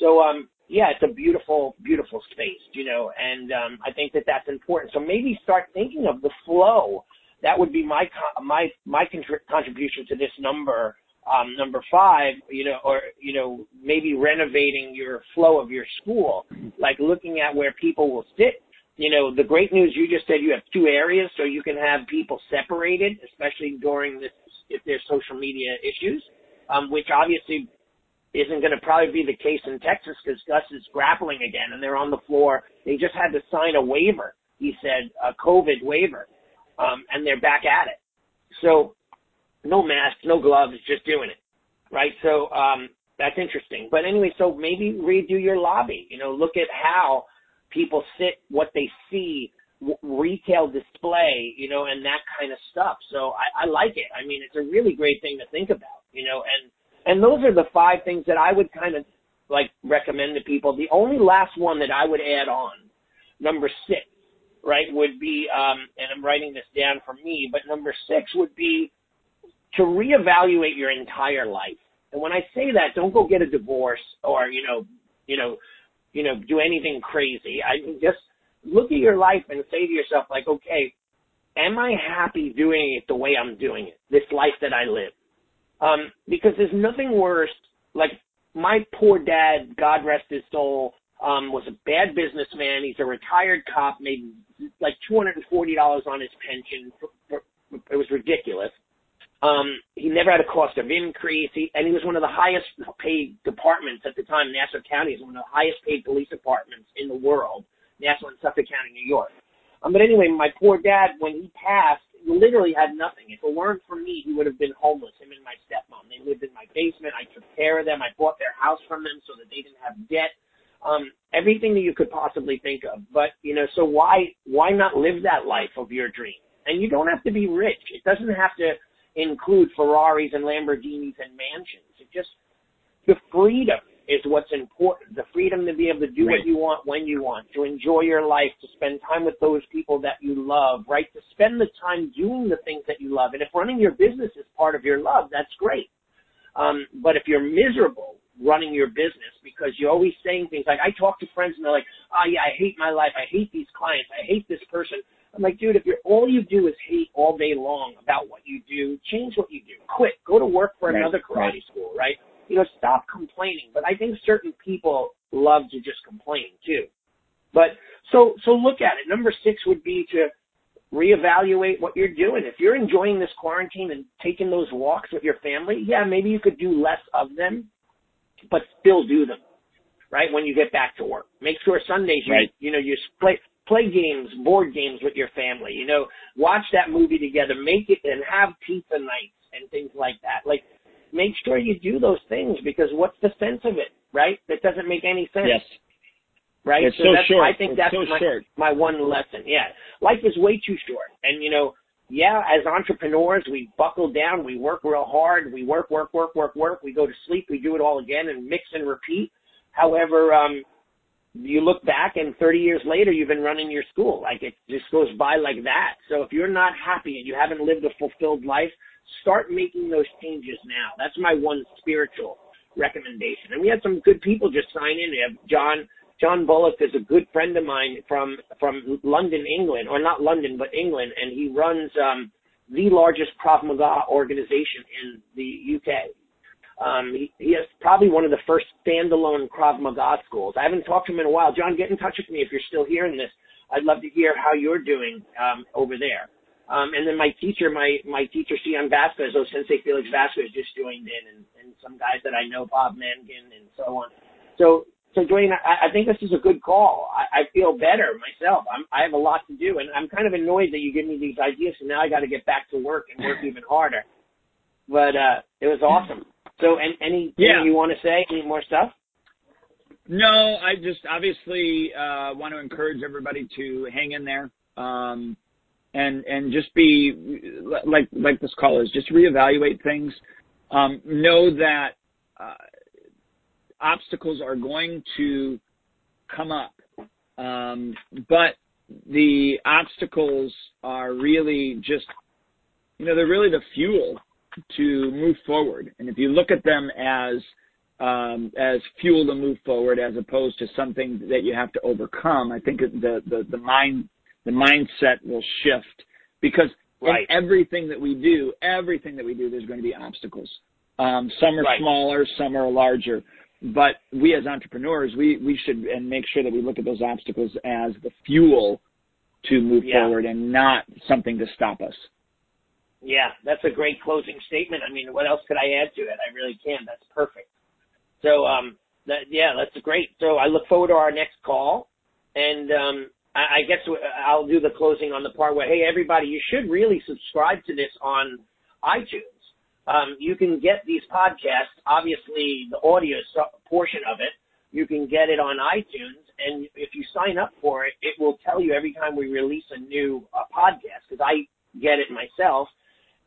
Speaker 2: So, um, yeah, it's a beautiful, beautiful space, you know, and, um, I think that that's important. So maybe start thinking of the flow. That would be my, my, my contri- contribution to this number, um, number five, you know, or, you know, maybe renovating your flow of your school, like looking at where people will sit you know, the great news you just said you have two areas, so you can have people separated, especially during this if there's social media issues, um, which obviously isn't going to probably be the case in Texas because Gus is grappling again and they're on the floor. They just had to sign a waiver. He said a COVID waiver, um, and they're back at it. So no masks, no gloves, just doing it, right? So um, that's interesting. But anyway, so maybe redo your lobby. You know, look at how people sit, what they see, retail display, you know, and that kind of stuff. So I, I like it. I mean, it's a really great thing to think about, you know, and and those are the five things that I would kind of like recommend to people. The only last one that I would add on, number six, right, would be, um, and I'm writing this down for me, but number six would be to reevaluate your entire life. And when I say that, don't go get a divorce or, you know, you know, you know, do anything crazy. I mean, just look at your life and say to yourself, like, okay, am I happy doing it the way I'm doing it? This life that I live. Um, because there's nothing worse, like my poor dad, God rest his soul, um, was a bad businessman. He's a retired cop, made like $240 on his pension. For, for, it was ridiculous. Um, he never had a cost of increase, he, and he was one of the highest paid departments at the time. Nassau County is one of the highest paid police departments in the world. Nassau and Suffolk County, New York. Um, but anyway, my poor dad, when he passed, literally had nothing. If it weren't for me, he would have been homeless. Him and my stepmom. They lived in my basement. I took care of them. I bought their house from them so that they didn't have debt. Um, everything that you could possibly think of. But you know, so why why not live that life of your dream? And you don't have to be rich. It doesn't have to include Ferraris and Lamborghinis and mansions. It just the freedom is what's important. The freedom to be able to do
Speaker 1: Right.
Speaker 2: what you want when you want, to enjoy your life, to spend time with those people that you love, right? To spend the time doing the things that you love. And if running your business is part of your love, that's great. Um, but if you're miserable running your business because you're always saying things like, I talk to friends and they're like, oh yeah, I hate my life. I hate these clients. I hate this person. I'm like, dude, if you're all you do is hate all day long about what you do, change what you do. Quit. Go to work for
Speaker 1: Right,
Speaker 2: another karate
Speaker 1: right.
Speaker 2: school, right? You know, stop complaining. But I think certain people love to just complain too. But so so look at it. Number six would be to reevaluate what you're doing. If you're enjoying this quarantine and taking those walks with your family, yeah, maybe you could do less of them, but still do them. Right when you get back to work, make sure Sundays you
Speaker 1: Right.
Speaker 2: you know you play play games, board games with your family. You know, watch that movie together, make it, and have pizza nights and things like that. Like, make sure you do those things because what's the sense of it, right? That doesn't make any sense.
Speaker 1: Yes.
Speaker 2: Right.
Speaker 1: It's
Speaker 2: so,
Speaker 1: so
Speaker 2: that's,
Speaker 1: short.
Speaker 2: I think
Speaker 1: It's
Speaker 2: that's
Speaker 1: so
Speaker 2: my,
Speaker 1: short.
Speaker 2: my one lesson. Yeah. Life is way too short. And you know, yeah, as entrepreneurs, we buckle down, we work real hard, we work, work, work, work, work, we go to sleep, we do it all again and mix and repeat. However, um, you look back and 30 years later, you've been running your school. Like it just goes by like that. So if you're not happy and you haven't lived a fulfilled life, start making those changes now. That's my one spiritual recommendation. And we had some good people just sign in. We have John, John Bullock is a good friend of mine from, from London, England, or not London, but England, and he runs, um, the largest Krav Maga organization in the UK. Um, he, he is probably one of the first standalone Krav Maga schools. I haven't talked to him in a while. John, get in touch with me if you're still hearing this. I'd love to hear how you're doing um, over there. Um, and then my teacher, my my teacher, Sion Vasquez, oh, Sensei Felix Vasquez, just joined in, and, and some guys that I know, Bob Mangan, and so on. So, so Duane, I, I think this is a good call. I, I feel better myself. I'm, I have a lot to do, and I'm kind of annoyed that you give me these ideas, and now I got to get back to work and work even harder. But uh, it was awesome. So, and anything
Speaker 1: Yeah.
Speaker 2: you want to say? Any more stuff?
Speaker 1: No, I just obviously uh, want to encourage everybody to hang in there um, and and just be like like this call is just reevaluate things. Um, know that uh, obstacles are going to come up, um, but the obstacles are really just you know they're really the fuel to move forward. And if you look at them as um, as fuel to move forward, as opposed to something that you have to overcome, I think the the, the mind the mindset will shift because
Speaker 2: Right.
Speaker 1: in everything that we do, everything that we do, there's going to be obstacles. Um, some are smaller, some are larger. But we as entrepreneurs, we, we should and make sure that we look at those obstacles as the fuel to move forward and not something to stop us.
Speaker 2: Yeah, that's a great closing statement. I mean, what else could I add to it? I really can. That's perfect. So, um, that, yeah, that's great. So I look forward to our next call, and um, I, I guess I'll do the closing on the part where, hey, everybody, you should really subscribe to this on iTunes. Um, you can get these podcasts, obviously the audio portion of it, you can get it on iTunes, and if you sign up for it, it will tell you every time we release a new uh, podcast because I get it myself.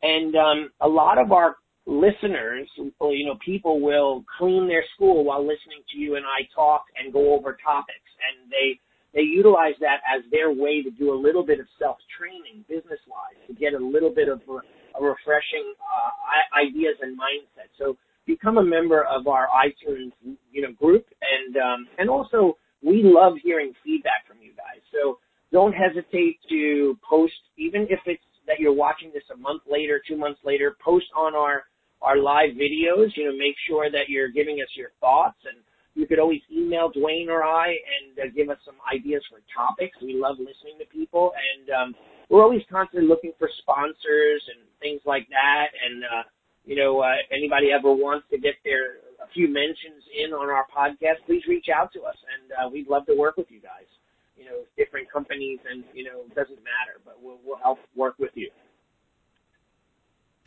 Speaker 2: And um, a lot of our listeners, you know, people will clean their school while listening to you and I talk and go over topics, and they they utilize that as their way to do a little bit of self training, business wise, to get a little bit of a, a refreshing uh, ideas and mindset. So become a member of our iTunes, you know, group, and um, and also we love hearing feedback from you guys. So don't hesitate to post, even if it's that you're watching this a month later, two months later, post on our our live videos. You know, make sure that you're giving us your thoughts, and you could always email Duane or I and uh, give us some ideas for topics. We love listening to people, and um, we're always constantly looking for sponsors and things like that. And uh, you know, uh, anybody ever wants to get their a few mentions in on our podcast, please reach out to us, and uh, we'd love to work with you guys. You know, different companies, and you know, it doesn't matter, but we'll we'll help work with you.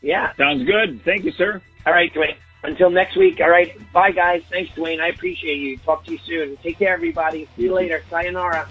Speaker 2: Yeah.
Speaker 1: Sounds good. Thank you, sir.
Speaker 2: All right, Duane. Until next week. All right. Bye, guys. Thanks, Duane. I appreciate you. Talk to you soon. Take care, everybody. See you later. Sayonara.